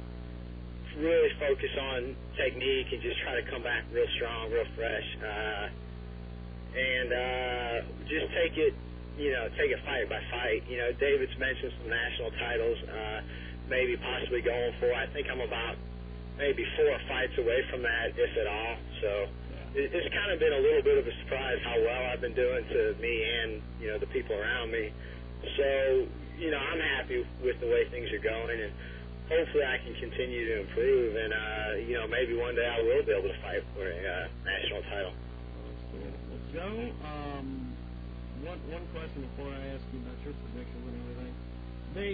Speaker 4: Really focus on technique and just try to come back real strong, real fresh, uh, and uh, just take it, you know, take it fight by fight. You know, David's mentioned some national titles. Uh, maybe possibly going for. I think I'm about maybe four fights away from that, if at all. So it, it's kind of been a little bit of a surprise how well I've been doing to me and you know the people around me. So you know I'm happy with the way things are going, and hopefully I can continue to improve. And uh, you know maybe one day I will be able to fight for a uh, national title.
Speaker 1: Well, Joe, um, one one question before I ask you about your predictions and everything. They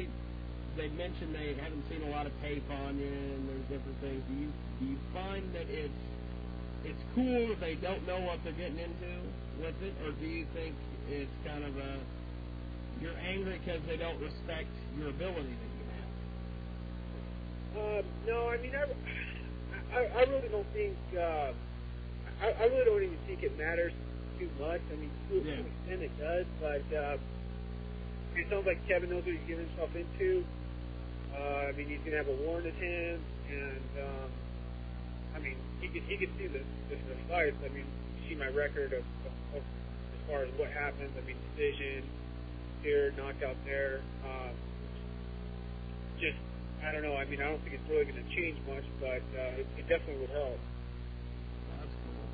Speaker 1: they mentioned they haven't seen a lot of tape on you, and there's different things. Do you do you find that it's it's cool that they don't know what they're getting into with it, or do you think it's kind of a you're angry because they don't respect your ability that you have?
Speaker 3: Um, no, I mean, I, I, I really don't think, uh, I, I really don't even think it matters too much. I mean, to
Speaker 1: Yeah.
Speaker 3: an extent it does, but uh, it sounds like Kevin knows what he's getting himself into. Uh, I mean, he's going to have a warrant at hand, and um, I mean, he could he could see the the, the fights. I mean, see my record of, of, of as far as what happens. I mean, decision here, knockout there. Um, just I don't know. I mean, I don't think it's really going to change much, but uh, it, it definitely would help.
Speaker 1: That's cool.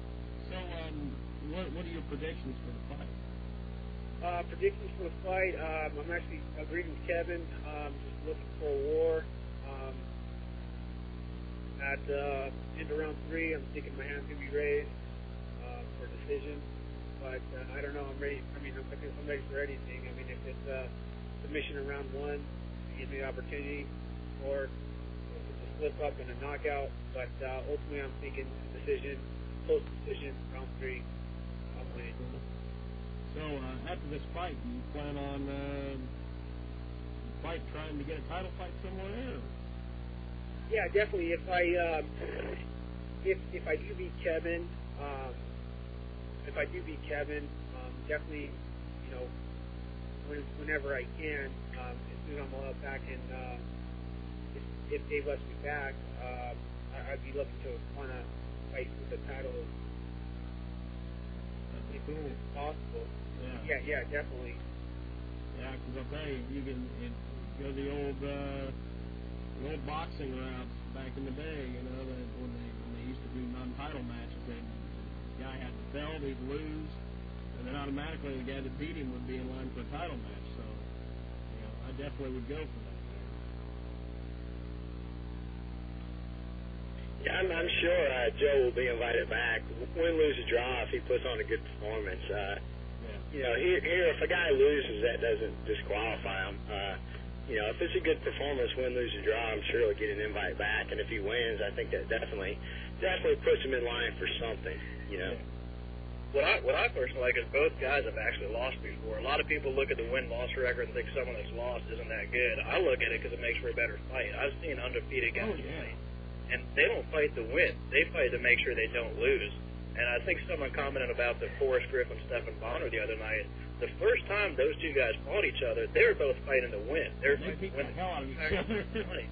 Speaker 1: So, um, what what are your predictions for the fight?
Speaker 3: Uh, predictions for the fight. Um, I'm actually agreeing with Kevin. Um, just looking for a war. Um, at uh, end of round three, I'm thinking my hand's gonna be raised uh, for a decision. But uh, I don't know. I'm ready. I mean, I'm, I'm ready for anything. I mean, if it's uh, submission in round one, give me the opportunity, or if it's a slip up and a knockout. But uh, ultimately, I'm thinking decision, close decision, round three.
Speaker 1: So, uh, after this fight, do you plan on uh, fight trying to get a title fight somewhere? Or?
Speaker 3: Yeah, definitely. If I um, if if I do beat Kevin, um, if I do beat Kevin, um, definitely, you know, when, whenever I can, um, as soon as I'm allowed back in, uh, if, if Dave lets me back, um, I, I'd be looking to want to fight for the title
Speaker 1: That'd be
Speaker 3: if
Speaker 1: cool.
Speaker 3: it's possible.
Speaker 1: Yeah.
Speaker 3: Yeah, yeah, definitely.
Speaker 1: Yeah, because I'll tell you, you can it, go the old uh, the old boxing routes back in the day. You know, that when they when they used to do non-title matches, they the guy had to belt, he'd lose, and then automatically the guy that beat him would be in line for a title match. So, you know, I definitely would go for that.
Speaker 4: Yeah, I'm, I'm sure uh, Joe will be invited back. Win, lose, or draw if he puts on a good performance. Uh,
Speaker 1: Yeah.
Speaker 4: you know, here, here, if a guy loses, that doesn't disqualify him. Uh, you know, if it's a good performance, win, lose, or draw, I'm sure he'll get an invite back. And if he wins, I think that definitely, definitely puts him in line for something. You know.
Speaker 2: What I what I personally like is both guys have actually lost before. A lot of people look at the win loss record and think someone that's lost isn't that good. I look at it because it makes for a better fight. I've seen undefeated guys
Speaker 1: Oh, yeah.
Speaker 2: fight, and they don't fight to win. They fight to make sure they don't lose. And I think someone commented about the Forrest Griffin Stephan Bonnar the other night. The first time those two guys fought each other, they were both fighting to win. They were
Speaker 1: They
Speaker 2: fighting to win.
Speaker 1: the hell out of each other.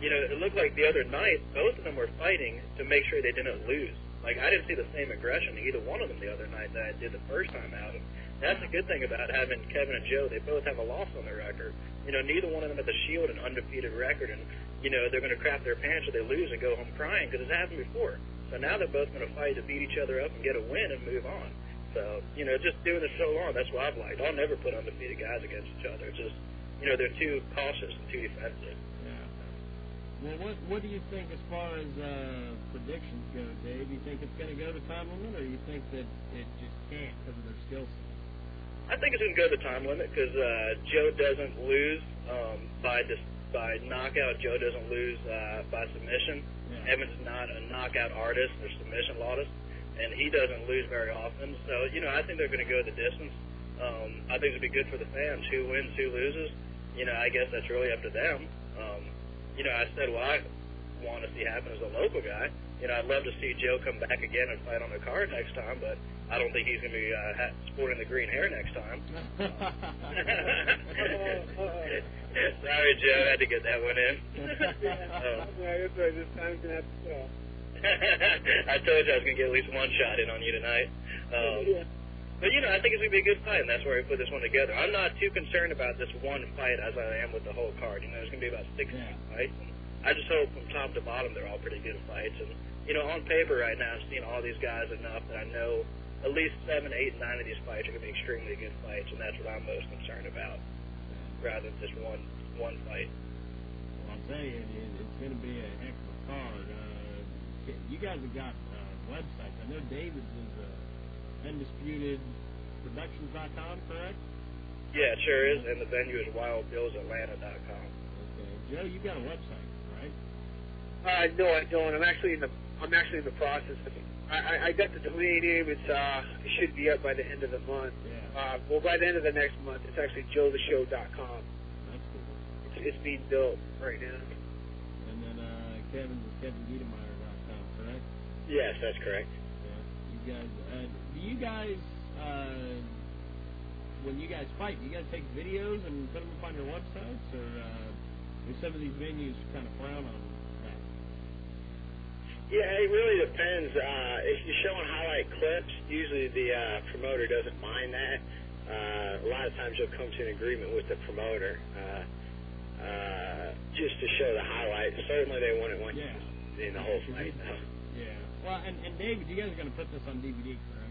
Speaker 2: You know, it looked like the other night both of them were fighting to make sure they didn't lose. Like I didn't see the same aggression either one of them the other night that I did the first time out. And that's a good thing about having Kevin and Joe. They both have a loss on their record. You know, neither one of them at the Shield an undefeated record, and you know they're going to crap their pants if they lose and go home crying because it's happened before. So now they're both going to fight to beat each other up and get a win and move on. So you know, just doing this so long, that's what I've liked. I'll never put undefeated guys against each other. It's just you know they're too cautious and too defensive.
Speaker 1: Well, what what do you think as far as uh, predictions go, Dave? You think it's going to go to time limit, or you think that it just can't because of their skill set?
Speaker 2: I think it's going to go to the time limit because uh, Joe doesn't lose um, by dis- by knockout. Joe doesn't lose uh, by submission.
Speaker 1: Yeah.
Speaker 2: Evans is not a knockout artist or submission artist, and he doesn't lose very often. So you know, I think they're going to go the distance. Um, I think it'll be good for the fans. Who wins, who loses. You know, I guess that's really up to them. Um, you know, I said what I want to see happen as a local guy. You know, I'd love to see Joe come back again and fight on the card next time, but I don't think he's going to be uh, ha- sporting the green hair next time. Sorry, Joe, I had to get that one in.
Speaker 3: yeah, that's right. This time's gonna have to.
Speaker 2: I told you I was going to get at least one shot in on you tonight. Um,
Speaker 3: yeah.
Speaker 2: But, you know, I think it's going to be a good fight, and that's where we put this one together. I'm not too concerned about this one fight as I am with the whole card. You know, there's going to be about 16
Speaker 1: Yeah.
Speaker 2: fights. And I just hope from top to bottom they're all pretty good fights. And, you know, on paper right now, I've seen all these guys enough that I know at least seven, eight, nine of these fights are going to be extremely good fights, and that's what I'm most concerned about, rather than just one one fight.
Speaker 1: Well, I'll tell you, it, it, it's going to be a heck of a card. Uh, you guys have got uh, websites. I know David's is uh, undisputedproductions.com, correct?
Speaker 2: Yeah, it sure is, and the venue is wildbillsatlanta.com.
Speaker 1: Okay, Joe, you got a website, right?
Speaker 3: Uh, no, I don't. I'm actually in the I'm actually in the process of. I, I, I got the domain name. It's uh, it should be up by the end of the month.
Speaker 1: Yeah.
Speaker 3: Uh, well, by the end of the next month, it's actually joetheshow.com.
Speaker 1: That's cool.
Speaker 3: It's, it's being built right now.
Speaker 1: And then uh, Kevin's Kevin KevinGiedemeyer.com, correct?
Speaker 4: Yes, that's correct.
Speaker 1: Yeah. You guys, uh, do you guys, uh, when you guys fight, do you guys take videos and put them up on your websites, or uh, do some of these venues kind of frown on that?
Speaker 4: Yeah, it really depends. Uh, if you're showing highlight clips, usually the uh, promoter doesn't mind that. Uh, a lot of times you'll come to an agreement with the promoter uh, uh, just to show the highlights. Certainly they wouldn't want
Speaker 1: Yeah.
Speaker 4: you in the whole fight. though.
Speaker 1: Yeah. Well, and, and David, you guys are going to put this on DVD, correct?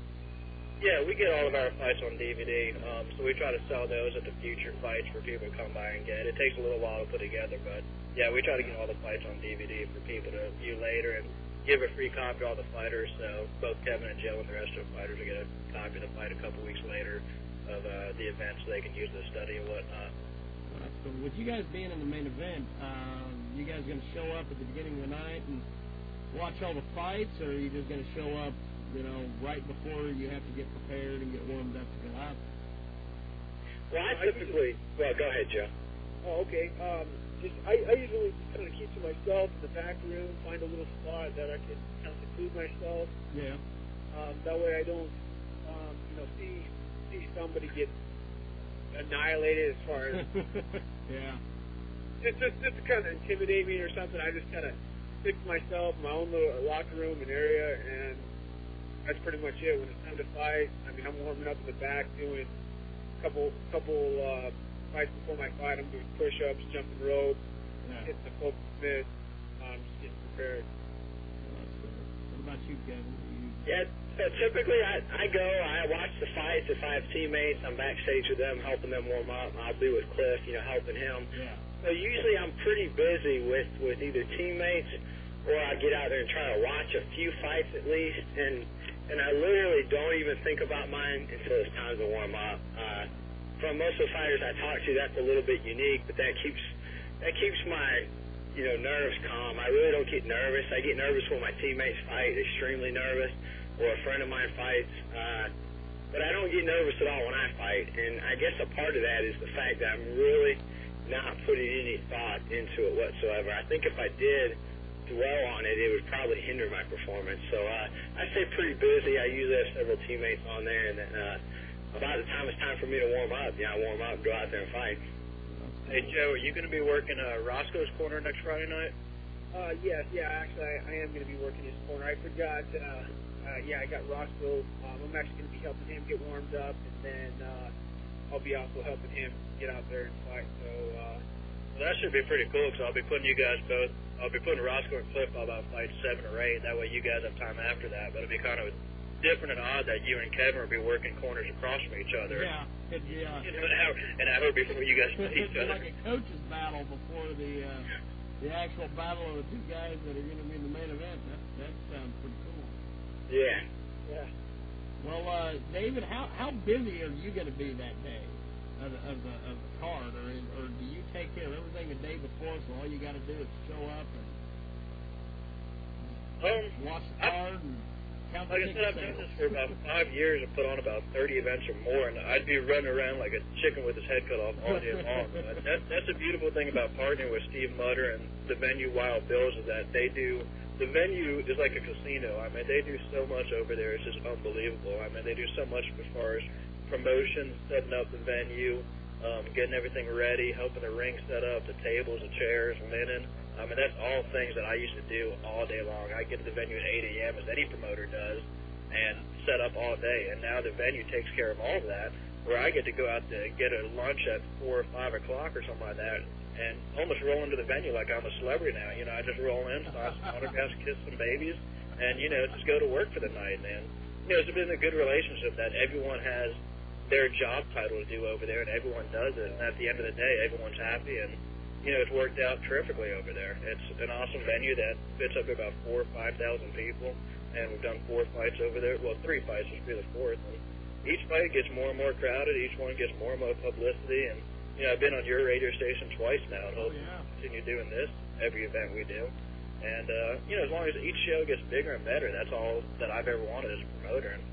Speaker 2: Yeah, we get all of our fights on DVD, um, so we try to sell those at the future fights for people to come by and get. It takes a little while to put together, but yeah, we try to get all the fights on DVD for people to view later and give a free copy to all the fighters. So both Kevin and Joe and the rest of the fighters will get a copy of the fight a couple weeks later of uh, the event, so they can use the study and whatnot.
Speaker 1: Cool. With you guys being in the main event, um, you guys going to show up at the beginning of the night and watch all the fights, or are you just going to show up, you know, right before you have to get prepared and get warmed up to go out?
Speaker 4: Well, I typically. Well, go ahead, Joe.
Speaker 3: Oh, okay. Um, just I, I usually just kind of keep to myself in the back room, find a little spot that I can kind of seclude myself.
Speaker 1: Yeah.
Speaker 3: Um, that way I don't, um, you know, see see somebody get annihilated as far as
Speaker 1: yeah.
Speaker 3: just just just to kind of intimidate me or something. I just kind of stick to myself, my own little locker room and area, and that's pretty much it. When it's time to fight, I mean, I'm warming up in the back, doing a couple couple uh, fights before my fight. I'm doing push-ups, jumping rope,
Speaker 1: Yeah.
Speaker 3: hitting the focus mitt, um, just getting prepared.
Speaker 1: Well. What about you, Kevin? You,
Speaker 4: Yeah, so typically I, I go, I watch the fights. If I have teammates, I'm backstage with them, helping them warm up. I'll be with Cliff, you know, helping him.
Speaker 1: yeah.
Speaker 4: So usually I'm pretty busy with, with either teammates or I get out there and try to watch a few fights at least. And, and I literally don't even think about mine until it's time to warm up. Uh, from most of the fighters I talk to, that's a little bit unique, but that keeps, that keeps my, you know, nerves calm. I really don't get nervous. I get nervous when my teammates fight, extremely nervous, or a friend of mine fights. Uh, but I don't get nervous at all when I fight. And I guess a part of that is the fact that I'm really not putting any thought into it whatsoever. I think if I did dwell on it, it would probably hinder my performance. So uh, I stay pretty busy. I usually have several teammates on there, and then uh, about the time it's time for me to warm up, yeah, I warm up, and go out there and fight.
Speaker 2: Hey Joe, are you going to be working uh, Roscoe's corner next Friday night?
Speaker 3: Uh, yes, yeah, actually, I, I am going to be working his corner. I forgot. Uh, uh, yeah, I got Roscoe. Um, I'm actually going to be helping him get warmed up, and then uh, I'll be also helping him get out there and fight. So. Uh,
Speaker 2: Well, that should be pretty cool because I'll be putting you guys both. I'll be putting Roscoe and Cliff all about fight seven or eight. That way you guys have time after that. But it'll be kind of different and odd that you and Kevin will be working corners across from each other.
Speaker 1: Yeah. It'd be, uh,
Speaker 2: an hour, an hour before you guys meet each
Speaker 1: be
Speaker 2: other.
Speaker 1: like a coach's battle before the uh, the actual battle of the two guys that are going to be in the main event. That that sounds pretty cool.
Speaker 4: Yeah.
Speaker 3: yeah.
Speaker 1: Well, uh, David, how how busy are you going to be that day of the, of the of the card, or is, or do you take care of everything the day before? So all you got to do is show up and
Speaker 2: Um,
Speaker 1: watch the card and count the
Speaker 2: Like I said, I've done this for about five years and put on about 30 events or more, and I'd be running around like a chicken with his head cut off all day long. That, that's a beautiful thing about partnering with Steve Mutter and the venue Wild Bills is that they do. The venue is like a casino. I mean, they do so much over there. It's just unbelievable. I mean, they do so much as far as promotion, setting up the venue, um, getting everything ready, helping the ring set up, the tables, the chairs, linen. I mean, that's all things that I used to do all day long. I get to the venue at 8 a.m. as any promoter does, and set up all day. And now the venue takes care of all of that, where I get to go out to get a lunch at four or five o'clock or something like that, and almost roll into the venue like I'm a celebrity now. You know, I just roll in, sign some autographs, kiss some babies, and you know, just go to work for the night. And you know, it's been a good relationship that everyone has their job title to do over there, and everyone does it. And at the end of the day, everyone's happy, and you know, it's worked out terrifically over there. It's an awesome venue that fits up to about four or five thousand people, and we've done four fights over there. Well, three fights. This will be the fourth. And each fight gets more and more crowded. Each one gets more and more publicity, and you know, I've been on your radio station twice now, and
Speaker 1: Oh,
Speaker 2: hope
Speaker 1: yeah.
Speaker 2: continue doing this every event we do. And uh, you know, as long as each show gets bigger and better, that's all that I've ever wanted as a promoter. And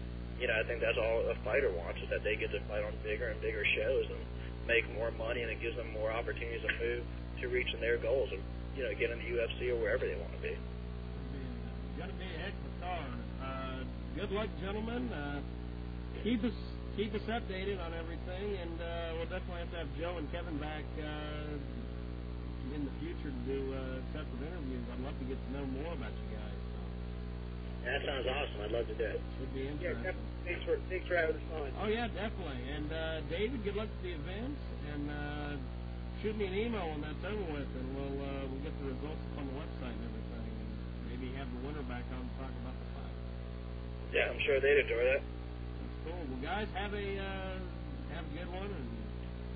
Speaker 2: you know, I think that's all a fighter wants is that they get to fight on bigger and bigger shows and make more money, and it gives them more opportunities to move to reaching their goals of you know getting the UFC or wherever they want to be.
Speaker 1: Gonna be a heck of a card. Uh, good luck, gentlemen. Uh, keep us keep us updated on everything, and uh, we'll definitely have to have Joe and Kevin back uh, in the future to do uh, separate interviews. I'd love to get to know more about you
Speaker 2: That sounds awesome. I'd love to do it.
Speaker 1: should be
Speaker 3: Yeah,
Speaker 1: interesting.
Speaker 3: definitely. Thanks for thanks for having us on.
Speaker 1: Oh yeah, definitely. And uh, David, good luck to the event, and uh, shoot me an email when that's over with, and we'll uh, we'll get the results up on the website and everything, and maybe have the winner back on to talk about the fight.
Speaker 2: Yeah, I'm sure they'd enjoy that.
Speaker 1: That's cool. Well, guys, have a uh, have a good one, and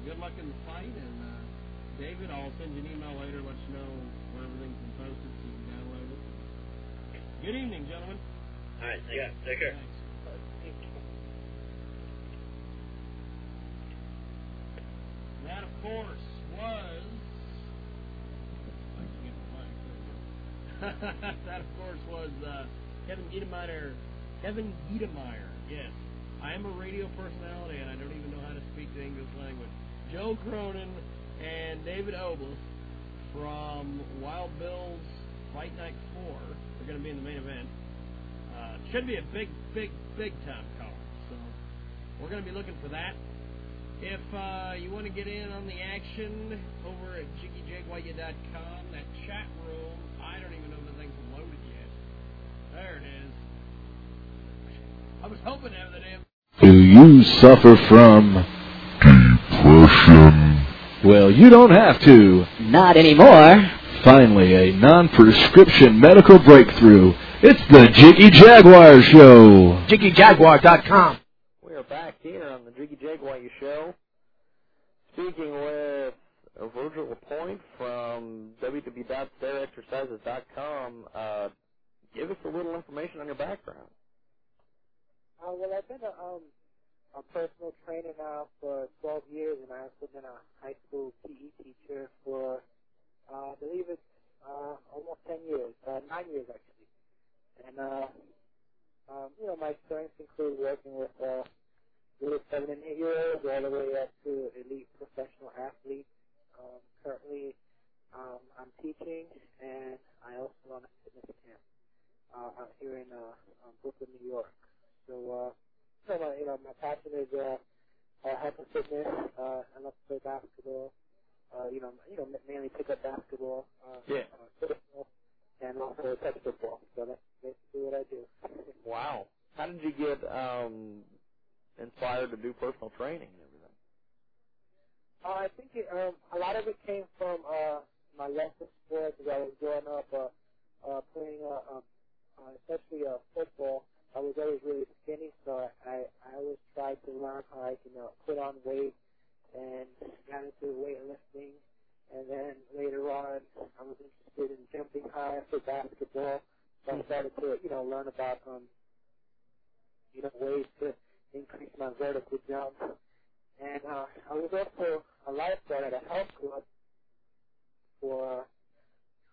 Speaker 1: good luck in the fight. And uh, David, I'll send you an email later, let you know Good evening, gentlemen.
Speaker 2: All right, yeah, take care.
Speaker 1: Thanks. That, of course, was. that, of course, was uh, Kevin Giedemeyer. Kevin Giedemeyer, yes. I am a radio personality, and I don't even know how to speak the English language. Joe Cronin and David Obles from Wild Bill's Fight Night 4 are going to be in the main event. Uh, should be a big, big, big time card. So we're going to be looking for that. If uh, you want to get in on the action over at jiggyjaguar.com, that chat room, I don't even know if the thing's loaded yet. There it is. I was hoping to have the damn.
Speaker 5: Do you suffer from depression? Well, you don't have to.
Speaker 6: Not anymore.
Speaker 5: Finally, a non-prescription medical breakthrough. It's the Jiggy Jaguar Show.
Speaker 7: JiggyJaguar.com.
Speaker 8: We are back here on the Jiggy Jaguar Show, speaking with Virgil Aponte from www.stairexercises.com. Uh, give us a little information on your background.
Speaker 9: Uh, well, I've been a, um, a personal trainer now for 12 years, and I've also been a high school PE teacher for, uh, I believe it's uh, almost 10 years, uh, 9 years actually. And, uh, um, you know, my experience includes working with uh, little 7 and 8 year olds all the way up to elite professional athletes. Um, currently, um, I'm teaching, and I also run a fitness camp uh, out here in uh, um, Brooklyn, New York. So, uh, so my, you know, my passion is uh, uh, health and fitness. Uh, I love to play basketball. Uh, you know, you know, mainly pick up basketball. Uh,
Speaker 8: Yeah.
Speaker 9: Uh, football, and also touch football. So that's basically what I do.
Speaker 8: Wow. How did you get um, inspired to do personal training and everything?
Speaker 9: Uh, I think it, um, a lot of it came from uh, my love for sports as I was growing up, uh, uh, playing, uh, um, uh, especially uh, football. I was always really skinny, so I, I always tried to learn how I can uh, put on weight and got into weightlifting. And then later on, I was interested in jumping high for basketball. So I started to, you know, learn about, um, you know, ways to increase my vertical jump. And uh, I was also a lifeguard at a health club for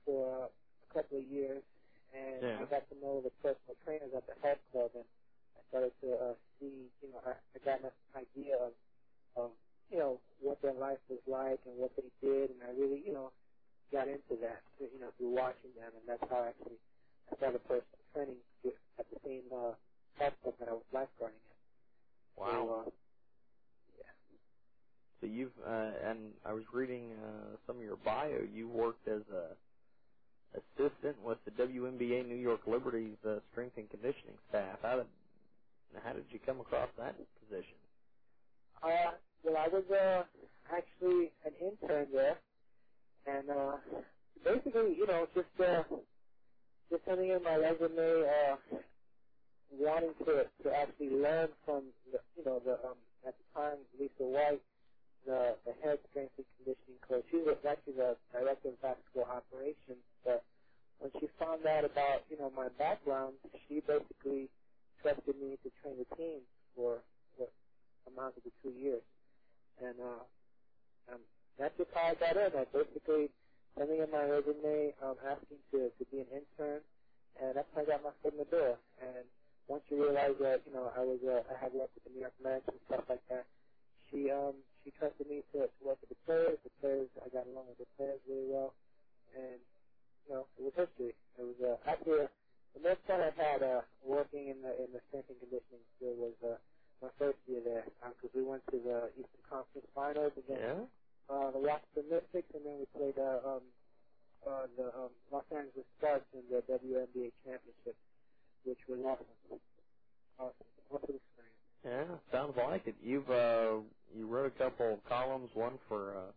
Speaker 9: for a couple of years, and
Speaker 8: Yeah.
Speaker 9: I got to know the personal trainers at the health club, and I started to uh, see, you know, I, I got an idea of, of, you know, what their life was like and what they did, and I really, you know, got into that, you know, through watching them, and that's how I actually I started personal training at the same uh, health club that I was lifeguarding at.
Speaker 8: Wow.
Speaker 9: So, uh,
Speaker 8: So you've uh, and I was reading uh, some of your bio. You worked as a assistant with the WNBA New York Liberty's uh, strength and conditioning staff. How did how did you come across that position?
Speaker 9: Uh, well, I was uh, actually an intern there, and uh, basically, you know, just uh, just sending in my resume, uh, wanting to to actually learn from the, you know, the um, at the time Lisa White, the the head strength and conditioning coach. She was actually the director of basketball operations, but when she found out about you know my background, she basically trusted me to train the team for what amounted to two years. And uh, um, that's just how I got in. I basically sending in my resume, um, asking to to be an intern, and that's how I got my foot in the door. And once you realize that you know I was uh, I had worked with the New York Mets and stuff like that, she um she trusted me to, to work with the players. The players I got along with the players really well, and you know it was history. It was uh, actually uh, the most fun I had uh, working in the in the strength and conditioning field was uh, my first year there because we went to the Eastern Conference Finals against
Speaker 8: Yeah.
Speaker 9: uh, the Washington Mystics, and then we played uh, um, uh, the um, Los Angeles Sparks in the WNBA championship, which was awesome. Awesome, awesome experience.
Speaker 8: Yeah, sounds like it. You've uh you wrote a couple columns, one for uh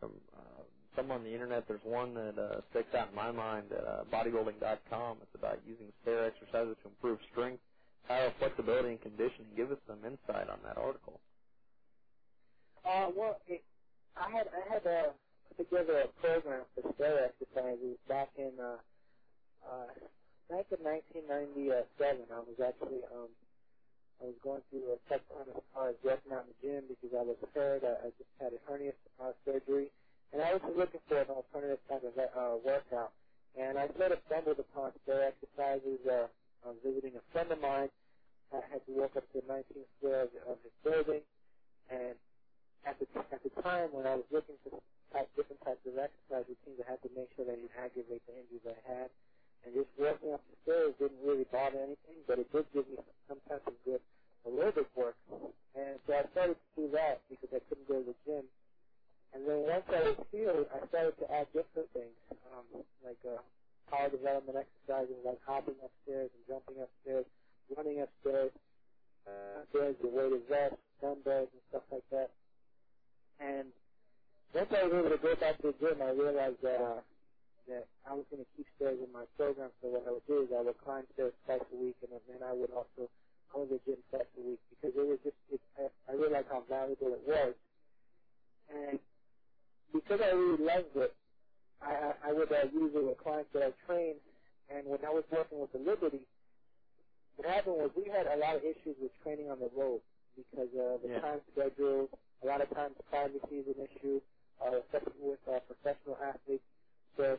Speaker 8: some uh some on the internet. There's one that uh sticks out in my mind at uh, bodybuilding.com. It's about using stair exercises to improve strength, power, flexibility, and conditioning. Give us some insight on that article.
Speaker 9: Uh, well, it, I had I had uh, put together a program for stair exercises back in uh, uh, back in 1997. I was actually um, I was going through a tough time as far as working out in the gym because I was hurt. I, I just had a hernia uh, surgery, and I was looking for an alternative type of uh, workout. And I sort of stumbled upon stair exercises. Uh, I was visiting a friend of mine. I had to walk up the 19th floor of, of his building, and at the at the time when I was looking for type, different types of exercise routines, I had to make sure that it aggravate the injuries I had. And just walking up the stairs didn't really bother anything, but it did give me some type of good aerobic work. And so I started to do that because I couldn't go to the gym. And then once I was healed, I started to add different things, um, like uh, power development exercises, like hopping upstairs and jumping upstairs, running upstairs, uh, upstairs, the weighted vest, dumbbells, and stuff like that. And once I was able to go back to the gym, I realized that uh, that I was going to keep stairs in my program. So what I would do is I would climb stairs twice a week, and then I would also go to the gym twice a week because it was just it, I realized how valuable it was. And because I really loved it, I, I, would uh, use it with clients that I trained. And when I was working with the Liberty, what happened was we had a lot of issues with training on the road because uh, the
Speaker 8: Yeah.
Speaker 9: time schedule, a lot of times privacy is an issue, uh, especially with uh, professional athletes. So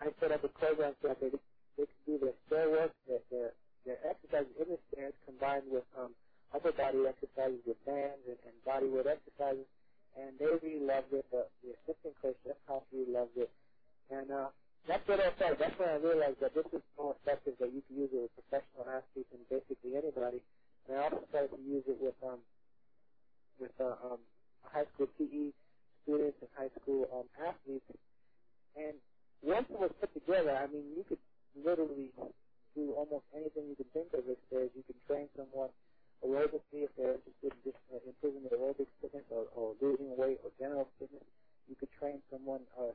Speaker 9: I set up a program so that they, they could do their stair work, their, their, their exercises in the stairs combined with um, upper body exercises with bands and, and body weight exercises. And they really loved it. The, the assistant coach, Jeff House, really loved it. And uh, that's what I started. That's when I realized that this is more effective, that you can use it with professional athletes and basically anybody. And I also started to use it with um, with uh, um, high school PE students and high school um, athletes. And once it was put together, I mean, you could literally do almost anything you can think of as there is. You can train someone aerobically if they're interested in just uh, improving their aerobic fitness or, or losing weight or general fitness. You could train someone uh,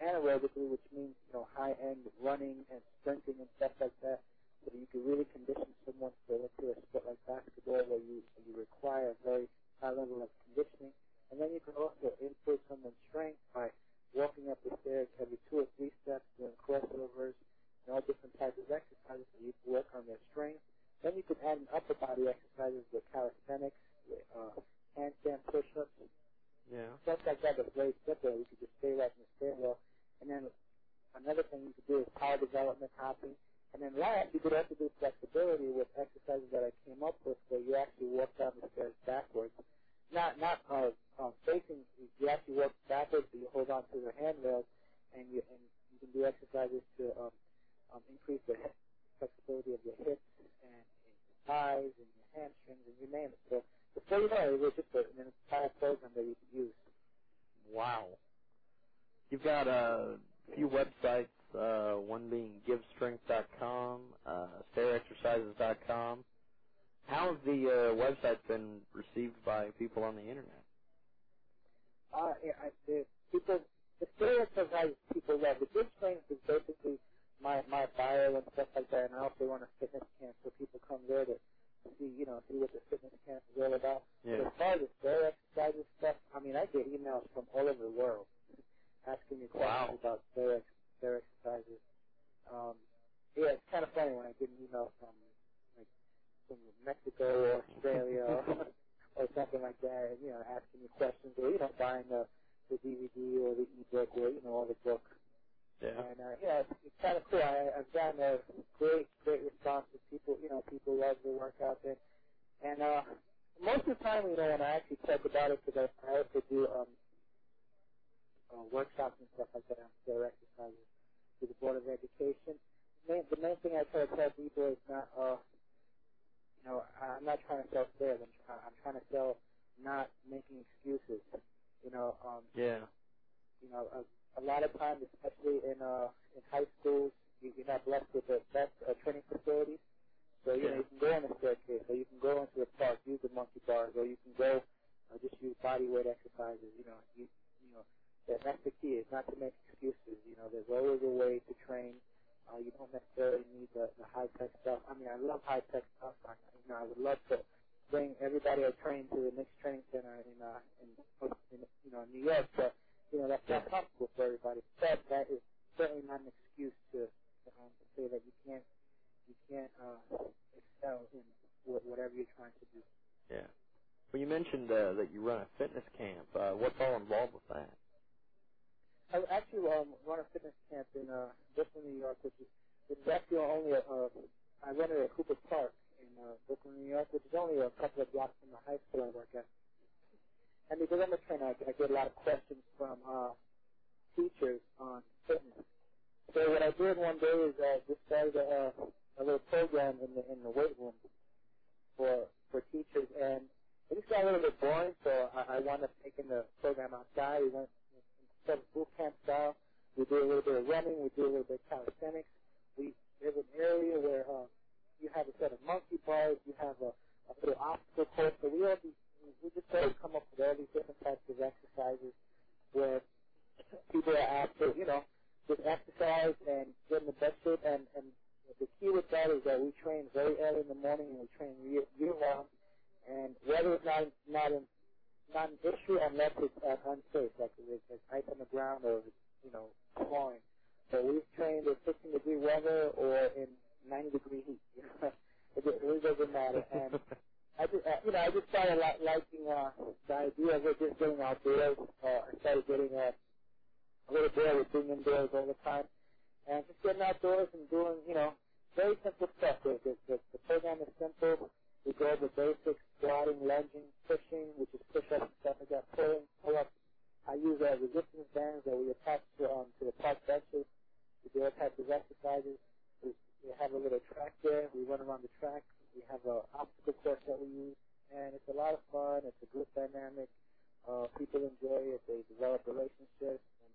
Speaker 9: anaerobically, which means you know high-end running and sprinting and stuff like that. So you could really condition someone for let's say a sport like basketball where you you require a very high level of conditioning. And then you can also improve someone's strength by walking up the stairs every two or three steps, doing crossovers, and all different types of exercises so you can work on their strength. Then you can add in upper body exercises with calisthenics, with, uh, handstand push-ups,
Speaker 8: Yeah.
Speaker 9: stuff like that that's very simple. You could just stay right in the stairwell. And then another thing you could do is power development, hopping. And then last, you could also do flexibility with exercises that I came up with where you actually walk down the stairs backwards. Not, not, uh, um, facing, you actually walk backwards, but you hold on to the handrails and you, and you can do exercises to, um, um, increase the flexibility of your hips and, thighs and your hamstrings and you name it. So before you know it, it was just a, an entire program that you could use.
Speaker 8: Wow. You've got a few websites, uh, one being givestrength.com, uh, stairexercises.com. How have the uh, websites been received by people on the internet?
Speaker 9: Uh, yeah, I, the people, the stereotypes people love. The good strength is basically my my bio and stuff like that, and I also run a fitness camp, so people come there to see, you know, see what the fitness camp is all about.
Speaker 8: Yeah.
Speaker 9: But as far as the stair exercises stuff, I mean, I get emails from all over the world asking me questions
Speaker 8: Wow.
Speaker 9: about stair ex- stair exercises. Um, yeah, it's kind of funny when I get an email from like from Mexico or Australia or, or something like that, and, you know, asking you questions, or you know, buying the the DVD or the ebook or you know, or the book.
Speaker 8: Yeah.
Speaker 9: And uh, yeah, it's, it's kind of cool. I, I've gotten a great, great response. People, you know, people love the workout there. And uh, most of the time, you know, when I actually talk about it, because I, I also do um, uh, workshops and stuff like that on their exercises to the Board of Education. The main, the main thing I try to tell people is not, uh, you know, I'm not trying to sell sales. I'm, try, I'm trying to sell not making excuses. You know, um,
Speaker 8: Yeah.
Speaker 9: you know, a, a lot of times, especially in uh, in high schools, you, you're not blessed with the best uh, training facilities. So you know, you can go on a staircase, or you can go into the park, use the monkey bars, or you can go uh, just use body weight exercises. You know, you you know, that, that's the key is not to make excuses. You know, there's always a way to train. Uh, you don't necessarily need the, the high tech stuff. I mean, I love high tech stuff. I, you know, I would love to bring everybody I train to the next training center in uh in, in you know New York, but you know that's not comfortable for everybody. But that is certainly not an excuse to um, to say that you can't you can't uh, excel in whatever you're trying to do.
Speaker 8: Yeah. Well, you mentioned uh, that you run a fitness camp. Uh, what's all involved with that?
Speaker 9: I actually um, run a fitness camp in uh, Brooklyn, New York, which is which is actually only a, uh, I run it at Cooper Park in uh, Brooklyn, New York, which is only a couple of blocks from the high school I work at. And because I'm a trainer, I, I get a lot of questions from uh, teachers on fitness. So what I did one day is I just started a, a little program in the in the weight room for for teachers, and it just got a little bit boring. So I, I wound up taking the program outside. We went instead of boot camp style. We do a little bit of running. We do a little bit of calisthenics. We there's an area where uh, you have a set of monkey bars. You have a, a little obstacle course. So we all be, we just sort of come up with all these different types of exercises where people are asked to, you know, just exercise and get in the best shape. And, and the key with that is that we train very early in the morning and we train year, year round. And weather is not not an not an issue unless it's uh, unsafe, like if there's ice on the ground or you know falling. So we've trained in 15 degree weather or in 90 degree heat. It really doesn't matter. And I just, uh, you know, I just started li- liking uh, the idea of just getting outdoors. Uh, I started getting uh, a little bored with being indoors all the time, and just getting outdoors and doing, you know, very simple stuff. The, the, the, the program is simple. We go over basics, squatting, lunging, pushing, which is push-ups and stuff like that, pulling, pull-ups. I use uh, resistance bands that we attach to, um, to the park benches. We do all types of exercises. We have a little track there. We run around the track. We have an obstacle course that we use, and it's a lot of fun. It's a group dynamic. Uh, people enjoy it. They develop relationships and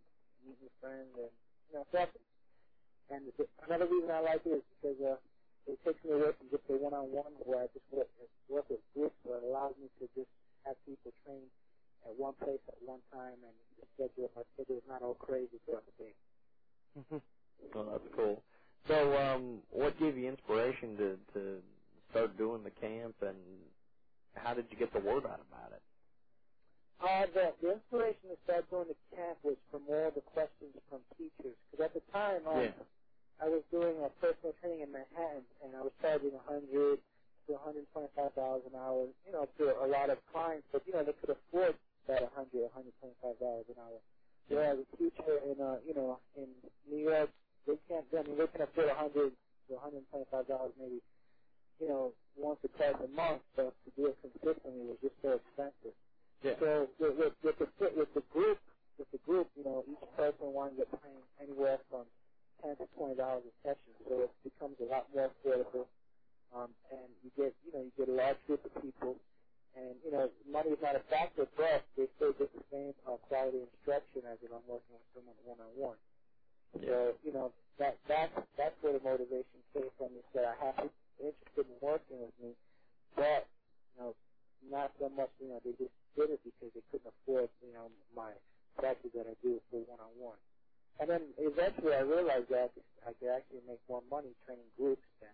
Speaker 9: meet new friends, and you know, awesome. And the, another reason I like it is because uh, it takes me away from just a one-on-one where I just work, work with groups, but it allows me to just have people train at one place at one time, and the schedule, my schedule is not all crazy throughout the day.
Speaker 8: Oh, that's cool. So, um, what gave you inspiration to to start doing the camp, and how did you get the word out about it?
Speaker 9: Uh, the, the inspiration to start doing the camp was from all the questions from teachers. Because at the time, um,
Speaker 8: Yeah.
Speaker 9: I was doing a personal training in Manhattan, and I was charging 100 to 125 dollars an hour. You know, to a lot of clients, but you know they could afford that 100, 125 dollars an hour. Whereas a teacher in, uh, you know, in New York, they can't. I mean, they can afford 100 to 125 dollars maybe. You know, once or twice a month, but to do it consistently was just so expensive.
Speaker 8: Yeah.
Speaker 9: So with, with, with the with the group, with the group, you know, each person winds up paying anywhere from ten to twenty dollars a session. So it becomes a lot more affordable, um, and you get you know you get a large group of people, and you know money is not a factor, but they still get the same uh, quality instruction as if I'm working with someone one on one. So you know that that's that's where the motivation came from. Is that I have people interested in working with me, but you know not so much. You know they just did it because they couldn't afford you know my practice that I do for one on one. And then eventually I realized that I could actually make more money training groups than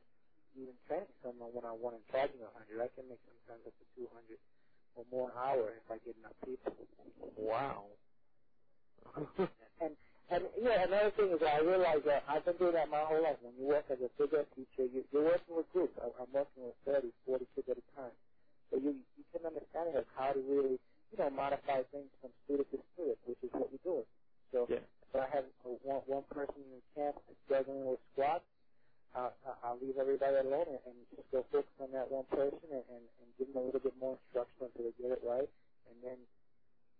Speaker 9: even training someone one on one and charging a hundred. I can make sometimes up to two hundred or more an hour if I get enough people.
Speaker 8: Wow.
Speaker 9: And and yeah, another thing is that I realize that I've been doing that my whole life. When you work as a figure teacher, you, you're working with groups. I, I'm working with 30, 40 kids at a time. So you you can understand learning how to really, you know, modify things from student to student, which is what we're doing. So,
Speaker 8: Yeah.
Speaker 9: if I have a, one, one person in camp struggling with squats, uh, I- I'll leave everybody alone and, and just go focus on that one person and, and, and give them a little bit more instruction until they get it right, and then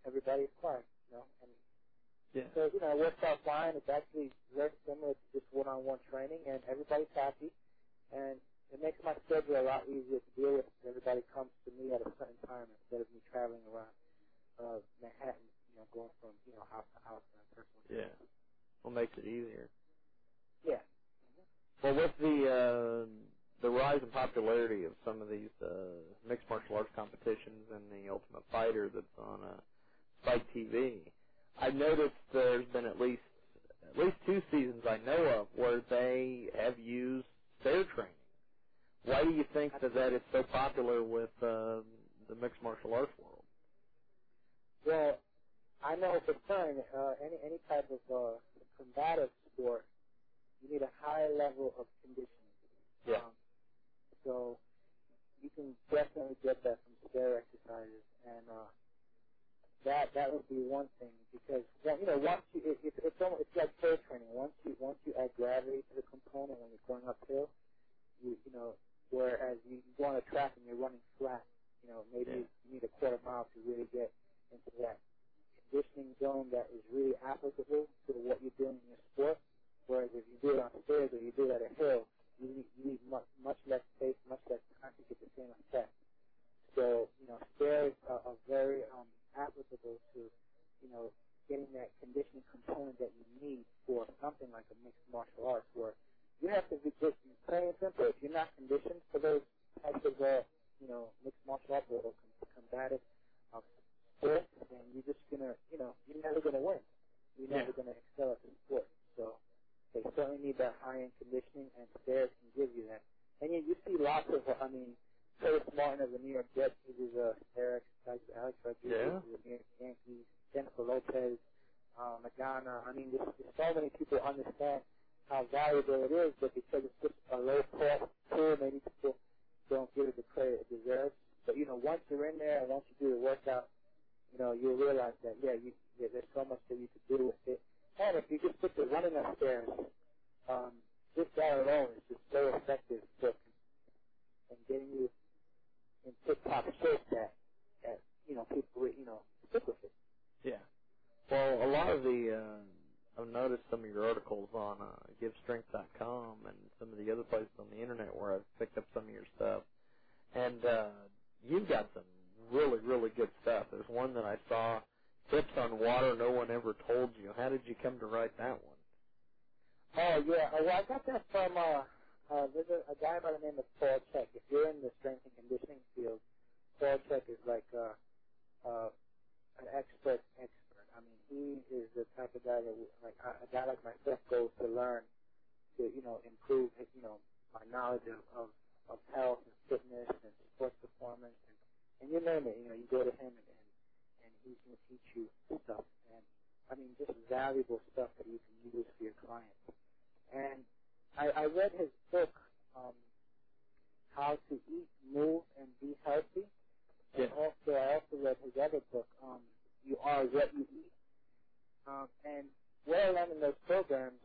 Speaker 9: everybody's fine, you know. And
Speaker 8: Yeah.
Speaker 9: so, you know, it works out fine. It's actually very similar to just one-on-one training, and everybody's happy. And it makes my schedule a lot easier to deal with. Everybody comes to me at a certain time instead of me traveling around uh, Manhattan, you know, going from, you know, house to house and personal.
Speaker 8: Yeah. Well, makes it easier.
Speaker 9: Yeah.
Speaker 8: Well, with the uh, the rise in popularity of some of these uh, mixed martial arts competitions and the Ultimate Fighter that's on uh, Spike TV, I've noticed there's been at least at least two seasons I know of where they have used stair training. Why do you think that that is so popular with uh, the mixed martial arts world?
Speaker 9: Well, I know for certain uh, any any type of uh, combative sport, you need a high level of conditioning.
Speaker 8: Yeah.
Speaker 9: Um, so you can definitely get that from stair exercises, and uh, that that would be one thing because well, you know once you it, it, it's almost, it's like stair training. Once you once you add gravity to the component when you're going uphill, you you know whereas you go on a track and you're running flat, you know maybe
Speaker 8: Yeah.
Speaker 9: you need a quarter mile to really get into that conditioning zone that is really applicable to what you're doing in your sport. Whereas if you do it on stairs or you do it at a hill, and what I learned in those programs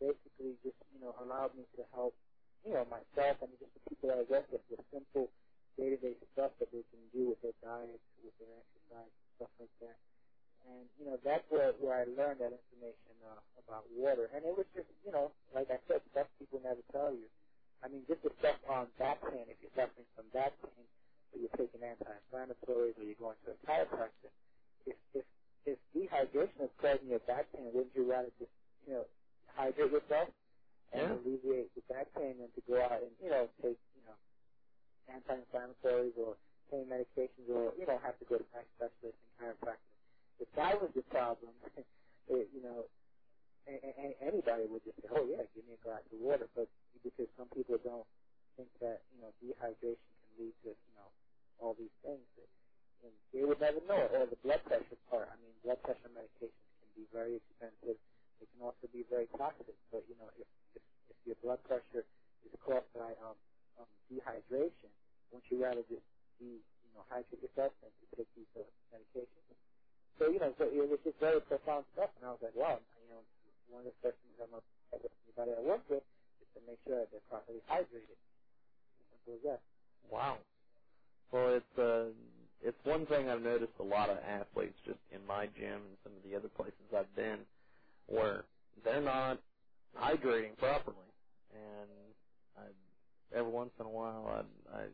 Speaker 9: basically just, you know, allowed me to help, you know, myself and just the people that I work with with simple day-to-day stuff that they can do with their diet, with their exercise, stuff like that. And, you know, that's where, where I learned that information uh, about water. And it was just, you know, like I said, stuff people never tell you. I mean, just the stuff on back pain, if you're suffering from back pain, or you're taking anti-inflammatories, or you're going to a chiropractor, if, if, if dehydration is causing your back pain, wouldn't you rather just, you know, hydrate yourself and
Speaker 8: Yeah.
Speaker 9: alleviate the back pain than to go out and, you know, take, you know, anti-inflammatories or pain medications or, you know, have to go to back specialists and chiropractors. If that was the problem, it, you know, a, a, anybody would just say, oh yeah, give me a glass of water. But because some people don't think that, you know, dehydration can lead to, you know, all these things, that, and they would never know. Or the blood pressure part. I mean, blood pressure medications can be very expensive. They can also be very toxic. But, you know, if, if, if your blood pressure is caused by um, um, dehydration, wouldn't you rather just be, you know, hydrate yourself and to take these uh, medications. So, you know, so it was just very profound stuff, and I was like, wow, you know, one of the first things I'm tell anybody I work with is to make sure that they're properly hydrated. Simple as that.
Speaker 4: Wow. Well, it's uh, it's one thing I've noticed a lot of athletes just in my gym and some of the other places I've been, where they're not hydrating properly, and I, every once in a while I I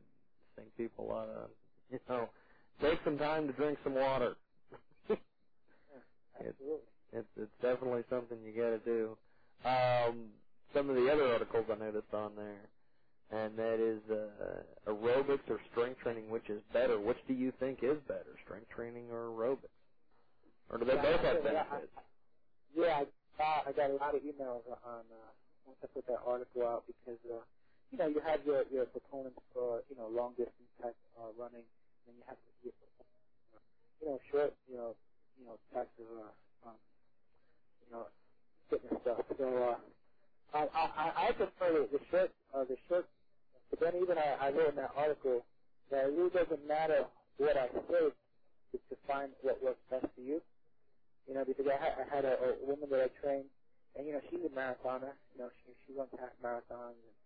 Speaker 4: think people ought to you know take some time to drink some water. it's it's it's definitely something you got to do. Um, some of the other articles I noticed on there and that is uh, aerobics or strength training, which is better? Which do you think is better, strength training or aerobics? Or do they
Speaker 9: Yeah,
Speaker 4: both have
Speaker 9: yeah,
Speaker 4: benefits?
Speaker 9: Yeah, I, uh, I got a lot of emails on uh, once I put that article out because uh, you know you have your your proponents for you know long distance type uh, running, and then you have your, you know short you know you know types of uh, um, you know fitness stuff. So uh, I I I prefer the, the short uh, the short. But then even I, I wrote in that article that it really doesn't matter what I say to, to find what works best for you. You know, because I had, I had a, a woman that I trained, and you know, she's a marathoner. You know, she she runs half marathons and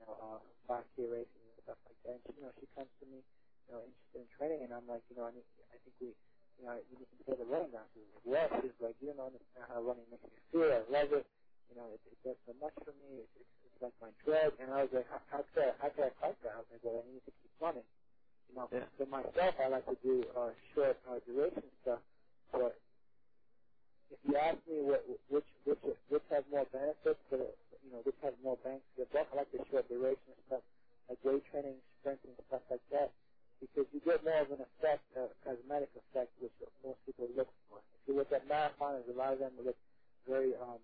Speaker 9: you know, uh, 5K races and stuff like that. And she, you know, she comes to me, you know, interested in training, and I'm like, you know, I need, I think we, you know, you need to take the running down. She's like, well, she's like, you don't understand how running makes me feel. I love it. You know, it, it does so much for me. It's, it's, it's like my drug. And I was like, how, how could I, how could I fight that? I was like, well, I need to keep running. You know,
Speaker 4: Yeah.
Speaker 9: for myself, I like to do uh, short uh, duration stuff, but if you ask me what which which which has more benefits for the you know which has more bang for the buck, I like the short duration stuff like weight training, sprinting, stuff like that, because you get more of an effect, a cosmetic effect, which most people look for. If you look at marathoners, a lot of them look very um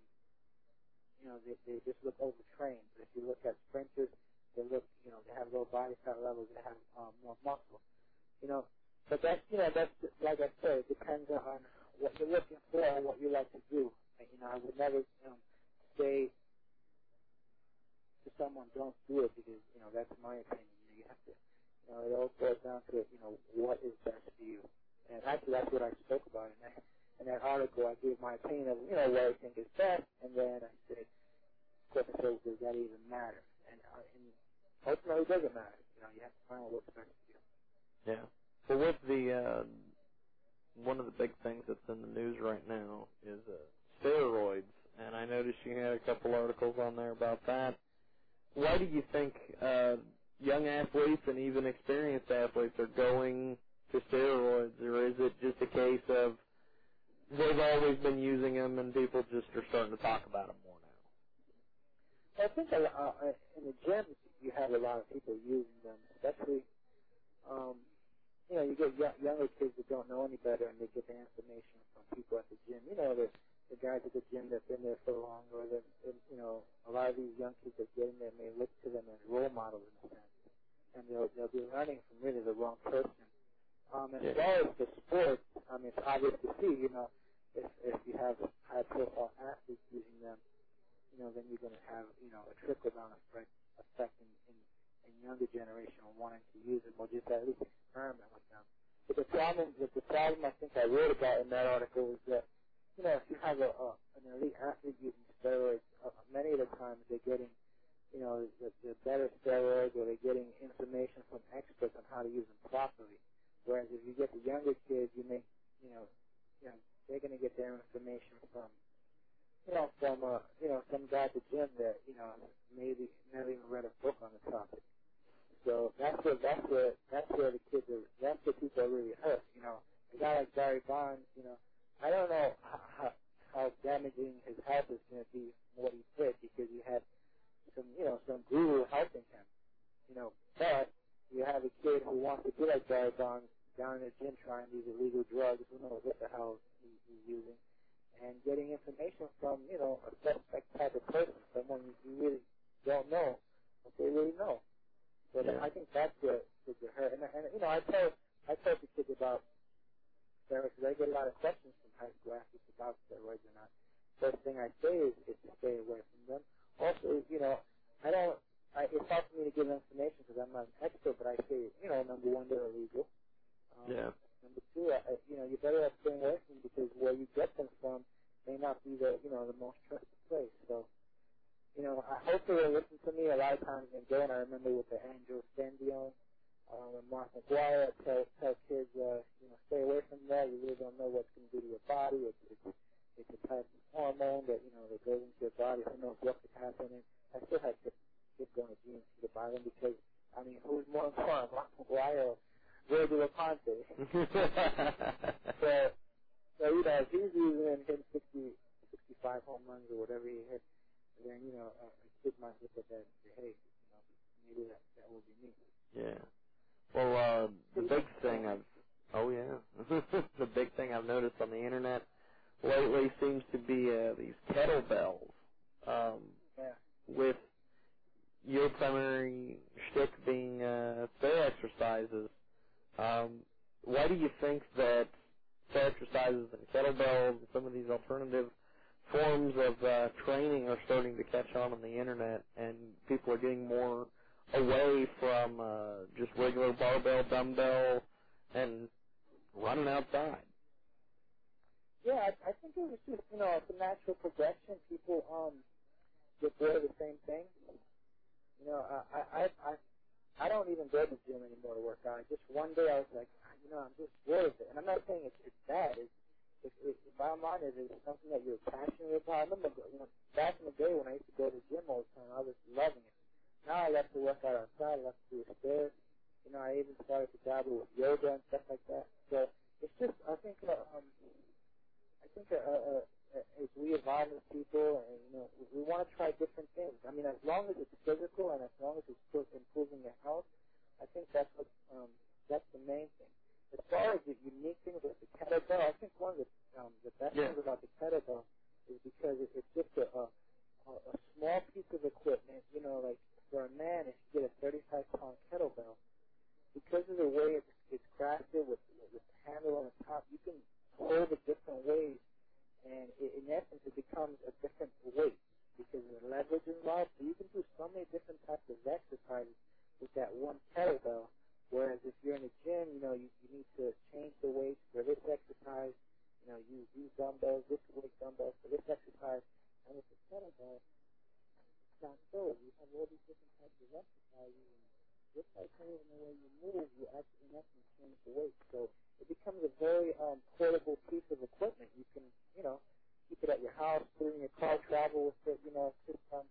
Speaker 9: you know they they just look overtrained. But if you look at sprinters, they look you know they have low body fat levels, they have um, more muscle. You know, but that's you know that's like I said, it depends on what you're looking for and what you like to do. And, you know, I would never um, say to someone, "Don't do it," because you know that's my opinion. You, know, you have to, you know, it all boils down to you know what is best for you. And actually, that's what I spoke about in that in that article. I gave my opinion of you know what I think is best, and then I said, course, I does that even matter? And, uh, and ultimately, it doesn't matter. You know, you have to find out what's best for you.
Speaker 4: Yeah. Well, with the uh, one of the big things that's in the news right now is uh, steroids, and I noticed you had a couple articles on there about that. Why do you think uh, young athletes and even experienced athletes are going to steroids, or is it just a case of they've always been using them and people just are starting to talk about them more now?
Speaker 9: I think uh, in the gyms you have a lot of people using them, especially, um, you know, you get young, younger kids that don't know any better and they get the information from people at the gym. You know, the, the guys at the gym that've been there for long, or the, you know, a lot of these young kids that get in there may look to them as role models in a sense, and they'll they'll be learning from really the wrong person. Um, as
Speaker 4: Yeah.
Speaker 9: far as the sport, I mean, it's obvious to see, you know, if if you have high-profile athletes using them, you know, then you're going to have, you know, a trickle-down effect, effect in, in, in younger generation wanting to use them or just at least experiment with them. But the problem, the, the problem I think I wrote about in that article is that, you know, if you have a, a an elite athlete using steroids, uh, many of the times they're getting, you know, the, the better steroids or they're getting information from experts on how to use them properly. Whereas if you get the younger kids, you may, you know, you know, they're going to get their information from you know, from uh, you know, some guy at the gym that you know maybe never even read a book on the topic. So that's where that's where that's where the kids are. That's where people are really hurt. You know, a guy like Barry Bonds. You know, I don't know how how, damaging his health is going to be what he did because he had some you know some guru helping him. You know, but you have a kid who wants to be like Barry Bonds down in the gym trying these illegal drugs. Who knows what the hell he, he's using? and getting information from, you know, a suspect type of person, someone you, you really don't know what they really know. So
Speaker 4: Yeah.
Speaker 9: I think that's what would get hurt. And, and, you know, I tell, I tell the kids about steroids because I get a lot of questions from high school athletes about steroids or not. First thing I say is, is to stay away from them. Also, you know, I don't, I, it's hard for me to give information because I'm not an expert, but I say, you know, number one, they're illegal. Know, you're better off staying away from them because where you get them from may not be the, you know, the most trusted place. So, you know, I hope they listen to me. A lot of times and I remember with the Angelo Standione, um, and Mark McGwire, I tell, tell kids, uh, you know, stay away from that. You really don't know what's going to do to your body. It's, it's, it's a type of hormone that, you know, that goes into your body. Who knows what could happen. And I still have to keep going to GNC to buy them because, I mean, who's more important, Mark McGwire or Roy De La so, so, you know, if he's using him 60, 65 home runs or whatever he hit, then, you know, a, a kid might look at that and say, hey, you know, maybe that, that will be me.
Speaker 4: Yeah. Well, uh, the big thing I've oh yeah, the big thing I've noticed on the internet lately seems to be uh, these kettlebells. Um,
Speaker 9: Yeah.
Speaker 4: with your primary shtick being uh, stair exercises. Um, why do you think that exercises and kettlebells and some of these alternative forms of uh, training are starting to catch on on the internet, and people are getting more away from uh, just regular barbell, dumbbell, and running outside?
Speaker 9: Yeah, I, think it was just, you know, it's a natural progression. People um get bored of the same thing. You know, I I I I, don't even go to the gym anymore to work out. Just one day I was like, you know, I'm just bored of it. And I'm not saying it's it's bad. It's if, if bottom line is it's something that you're passionate about. I remember you know, back in the day when I used to go to the gym all the time, I was loving it. Now I love to work out outside. I love to do stairs. You know, I even started to dabble with yoga and stuff like that. So it's just, I think, uh, um, I think uh, uh, uh, as we evolve as people, and you know, we, want to try different things. I mean, as long as it's physical and as long as it's still improving your health, I think that's what um, that's the main thing. As far as the unique things like the kettlebell, I think one of the um, the best
Speaker 4: Yeah.
Speaker 9: things about the kettlebell is because it, it's just a, a a a small piece of equipment. You know, like for a man, if you get a 35 pound kettlebell, because of the way it's, it's crafted with, with the handle on the top, you can hold it different ways, and it, in essence, it becomes a different weight because of the leverage involved. So you can do so many different types of exercises with that one kettlebell. Whereas if you're in the gym, you know, you, you need to change the weights for this exercise. You know, use these dumbbells, this weight dumbbells for this exercise. And with the kettlebell, it's not so. You have all these different types of exercises. And just by changing the way you move, you actually, in essence, change the weight. So it becomes a very um, portable piece of equipment. You can, you know, keep it at your house, put it in your car, travel with it. You know, it's just um,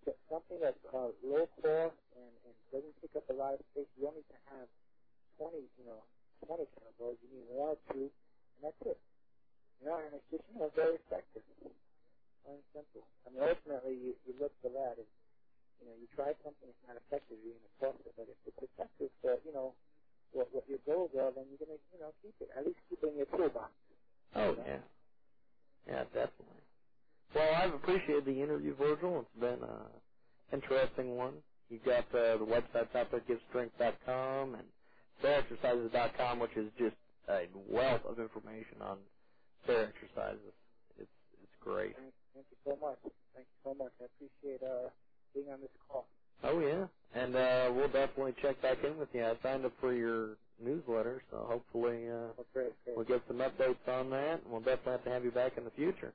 Speaker 9: it's just something that's uh, low cost and, and doesn't take up a lot of space. You don't need to have 20, you know, 20 kettlebells. You need one or two, and that's it. You know, and it's just, you know, very effective. Plain and simple. I mean, ultimately, you, you look for that. If, you know, you try something that's not effective, you're going to toss it. But if it's effective for, you know, what, what your goals are, then you're going to, you know, keep it. At least keep it in your toolbox.
Speaker 4: Oh yeah, yeah, definitely. Well, I've appreciated the interview, Virgil. It's been an interesting one. You've got uh, the websites out there, GiveStrength.com and StairExercises.com, which is just a wealth of information on stair exercises. It's it's great.
Speaker 9: Thank, thank you so much. Thank you so much. I appreciate uh, being on this call.
Speaker 4: Oh yeah, and uh, we'll definitely check back in with you. I signed up for your newsletter, so hopefully uh,
Speaker 9: Oh, great, great.
Speaker 4: we'll get some updates on that, and we'll definitely have to have you back in the future.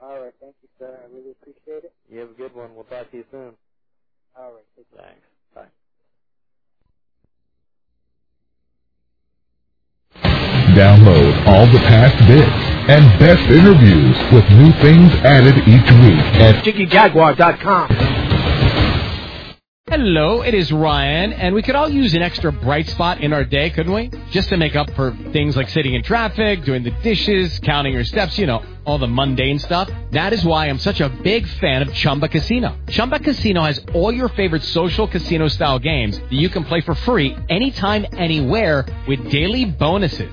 Speaker 9: All right. Thank you, sir. I really appreciate it.
Speaker 4: You have a good one. We'll talk to you soon.
Speaker 9: All right. Take care.
Speaker 4: Thanks. Bye.
Speaker 10: Download all the past bits and best interviews with new things added each week at
Speaker 11: JiggyJaguar.com. Hello, it is Ryan, and we could all use an extra bright spot in our day, couldn't we? Just to make up for things like sitting in traffic, doing the dishes, counting your steps, you know, all the mundane stuff. That is why I'm such a big fan of Chumba Casino. Chumba Casino has all your favorite social casino style games that you can play for free anytime, anywhere with daily bonuses.